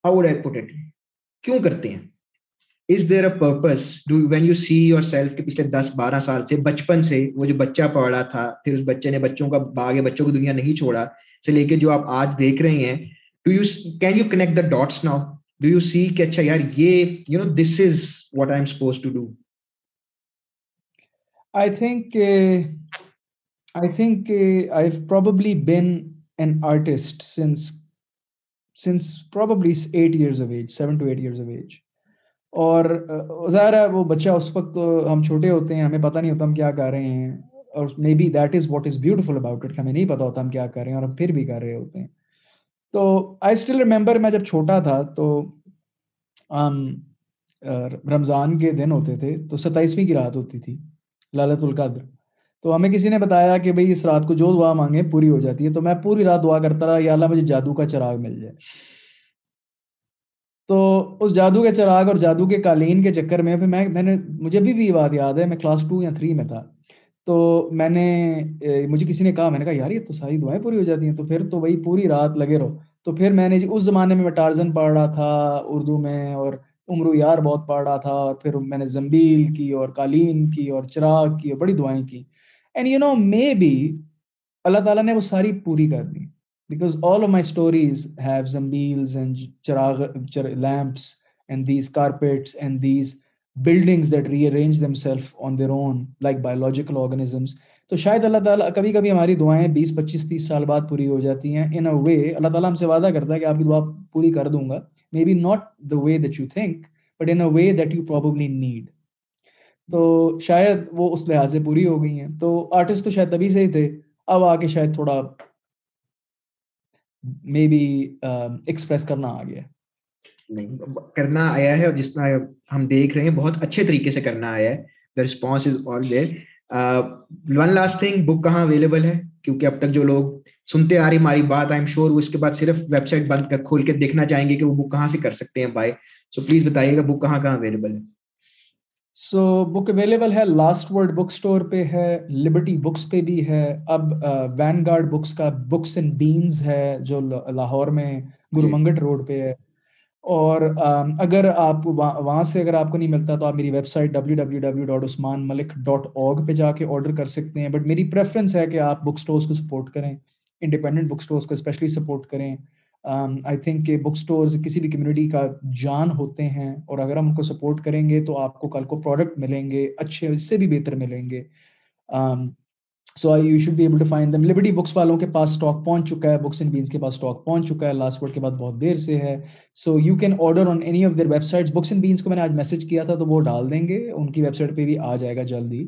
ہاؤ آئی پٹ اٹ کیوں کرتے ہیں is there a purpose do when you see yourself کے پچھلے دس بارہ سال سے بچپن سے وہ جو بچہ پڑھ رہا تھا، پھر اس بچے نے بچوں کا باغ ہے بچوں کو دنیا نہیں چھوڑا، سے لے کے جو آپ آج دیکھ رہے ہیں do you can you connect the dots now do you see کہ اچھا یار یہ you know this is what I am suppose to do I think I think I probably been an artist since since probably eight years of age seven to eight years of age اور ظاہر ہے وہ بچہ اس وقت ہم چھوٹے ہوتے ہیں، ہمیں پتہ نہیں ہوتا ہم کیا کر رہے ہیں۔ اور maybe that is what is beautiful about it ہمیں نہیں پتا ہوتا ہم کیا کر رہے ہیں اور ہم پھر بھی کر رہے ہوتے ہیں۔ تو آئی اسٹل ریمبر میں جب چھوٹا تھا تو رمضان کے دن ہوتے تھے تو ستائیسویں کی رات ہوتی تھی، لالت القدر۔ تو ہمیں کسی نے بتایا کہ بھائی اس رات کو جو دعا مانگے پوری ہو جاتی ہے، تو میں پوری رات دعا کرتا رہا، یا اللہ مجھے جادو کا چراغ مل جائے۔ تو اس جادو کے چراغ اور جادو کے قالین کے چکر میں میں میں نے مجھے بھی بھی بات یاد ہے، میں کلاس ٹو یا تھری میں تھا۔ تو میں نے مجھے کسی نے کہا، میں نے کہا، یار، یہ تو ساری دعائیں پوری ہو جاتی ہیں، تو پھر تو وہی پوری رات لگے رہو۔ تو پھر میں نے جی اس زمانے میں میں ٹارزن پڑھ رہا تھا اردو میں اور عمر یار بہت پڑھ رہا تھا اور پھر میں نے زمبیل کی اور قالین کی اور چراغ کی اور بڑی دعائیں کی۔ And you know maybe اللہ تعالیٰ نے وہ ساری پوری کر دی۔ Because all of my stories have zambeels and chirag lamps and these carpets and these buildings that rearrange them self on their own like biological organisms تو شاید اللہ تعالیٰ کبھی کبھی ہماری دعائیں بیس، پچیس، تیس سال بعد پوری ہو جاتی ہیں. ان اے وے اللہ تعالیٰ ہم سے وعدہ کرتا ہے کہ آپ کی دعا پوری کر دوں گا. Maybe not the way that you think but in a way that you probably need تو شاید وہ اس لحاظ سے پوری ہو گئی ہیں. تو آرٹسٹ تو شاید تبھی سے ہی تھے. اب آ کے شاید تھوڑا مے بی ایکسپریس کرنا آ گیا نہیں کرنا آیا ہے اور جس طرح ہم دیکھ رہے ہیں، بہت اچھے طریقے سے کرنا آیا ہے۔ The response is all there one last thing book کہاں اویلیبل ہے؟ کیونکہ اب تک جو لوگ سنتے آ رہی ہماری بات آئی ایم شیور وہ اس کے بعد صرف ویب سائٹ بند کر، کھول کے دیکھنا چاہیں گے کہ وہ بک کہاں سے کر سکتے ہیں بائی سو پلیز بتائیے گا بک کہاں کہاں اویلیبل ہے؟ سو بک اویلیبل ہے لاسٹ ورڈ بک اسٹور پہ ہے لبرٹی بکس پہ بھی ہے اب وین گارڈ بکس کا بکس اینڈ بینز ہے جو لاہور میں گرو جی۔ منگٹ روڈ پہ ہے اور اگر آپ وہاں سے اگر آپ کو نہیں ملتا تو آپ میری website W W W dot Usman Malik dot org پہ جا کے آرڈر کر سکتے ہیں بٹ میری پریفرنس ہے کہ آپ بک اسٹورس کو سپورٹ کریں انڈیپینڈنٹ بک اسٹورس کو اسپیشلی سپورٹ کریں آئی تھنک کہ بک اسٹورز کسی بھی کمیونٹی کا جان ہوتے ہیں اور اگر ہم ان کو سپورٹ کریں گے تو آپ کو کل کو پروڈکٹ ملیں گے، اچھے، اس سے بھی بہتر ملیں گے۔ So I you should be able to find them Liberty Books والوں کے پاس اسٹاک پہنچ چکا ہے. بکس اینڈ بینس کے پاس اسٹاک پہنچ چکا ہے. لاسٹ ورڈ کے بعد بہت دیر سے ہے. So you can order on any of their websites Books and Beans کو میں نے آج میسج کیا تھا تو وہ ڈال دیں گے. ان کی ویب سائٹ پہ بھی آ جائے گا جلدی.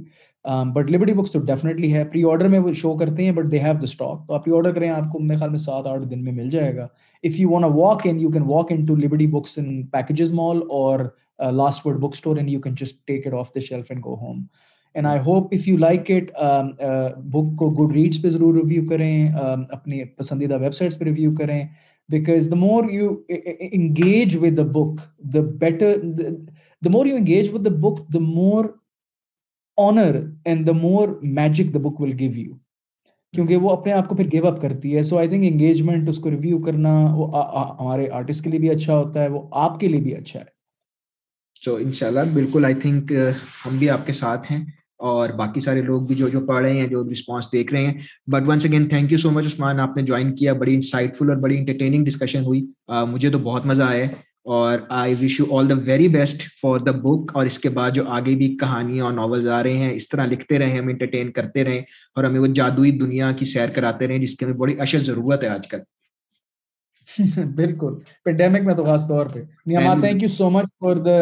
بٹ لبرٹی بکس تو ڈیفینیٹلی ہے. پری آرڈر میں وہ شو کرتے ہیں but they have the stock تو آپ پری آرڈر کریں، آپ کو میرے خیال میں سات آٹھ دن میں مل جائے گا. If you want walk in you can walk in to Liberty Books in Packages Mall اور Last Word book store and you can just take it off the shelf and go home and I hope if you like it book کو Goodreads پہ ضرور review کریں اپنی پسندیدہ websites پہ review کریں because the more you engage with the book the better the more you engage with the book the more honour and the more magic the book will give you کیونکہ وہ اپنے آپ کو پھر give up کرتی ہے so I think engagement اس کو review کرنا وہ ہمارے آرٹسٹ کے لیے بھی اچھا ہوتا ہے وہ آپ کے لیے بھی اچھا ہے سو ان شاء اللہ بالکل آئی تھنک ہم بھی آپ کے ساتھ ہیں اور باقی سارے لوگ بھی جو جو پڑھ رہے ہیں جو رسپانس دیکھ رہے ہیں۔ But once again thank you so much Usman آپ نے جوائن کیا بڑی انسائٹ فل اور بڑی انٹرٹیننگ ڈسکشن ہوئی۔ مجھے تو بہت مزہ آیا اور I wish you all the very best for the book اور اس کے بعد جو آگے بھی کہانیاں اور ناولز آ رہے ہیں اس طرح لکھتے رہیں ہم انٹرٹین کرتے رہیں۔ اور ہمیں وہ جادوئی دنیا کی سیر کراتے رہیں جس کی ہمیں بڑی اشد ضرورت ہے آج کل۔ بالکل۔ پینڈیمک میں تو خاص طور پہ۔ Neema thank you so much for the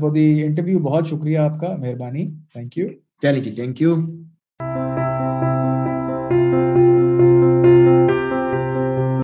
for the interview بہت شکریہ آپ کا مہربانی۔ تھینک یو چلیے جی تھینک یو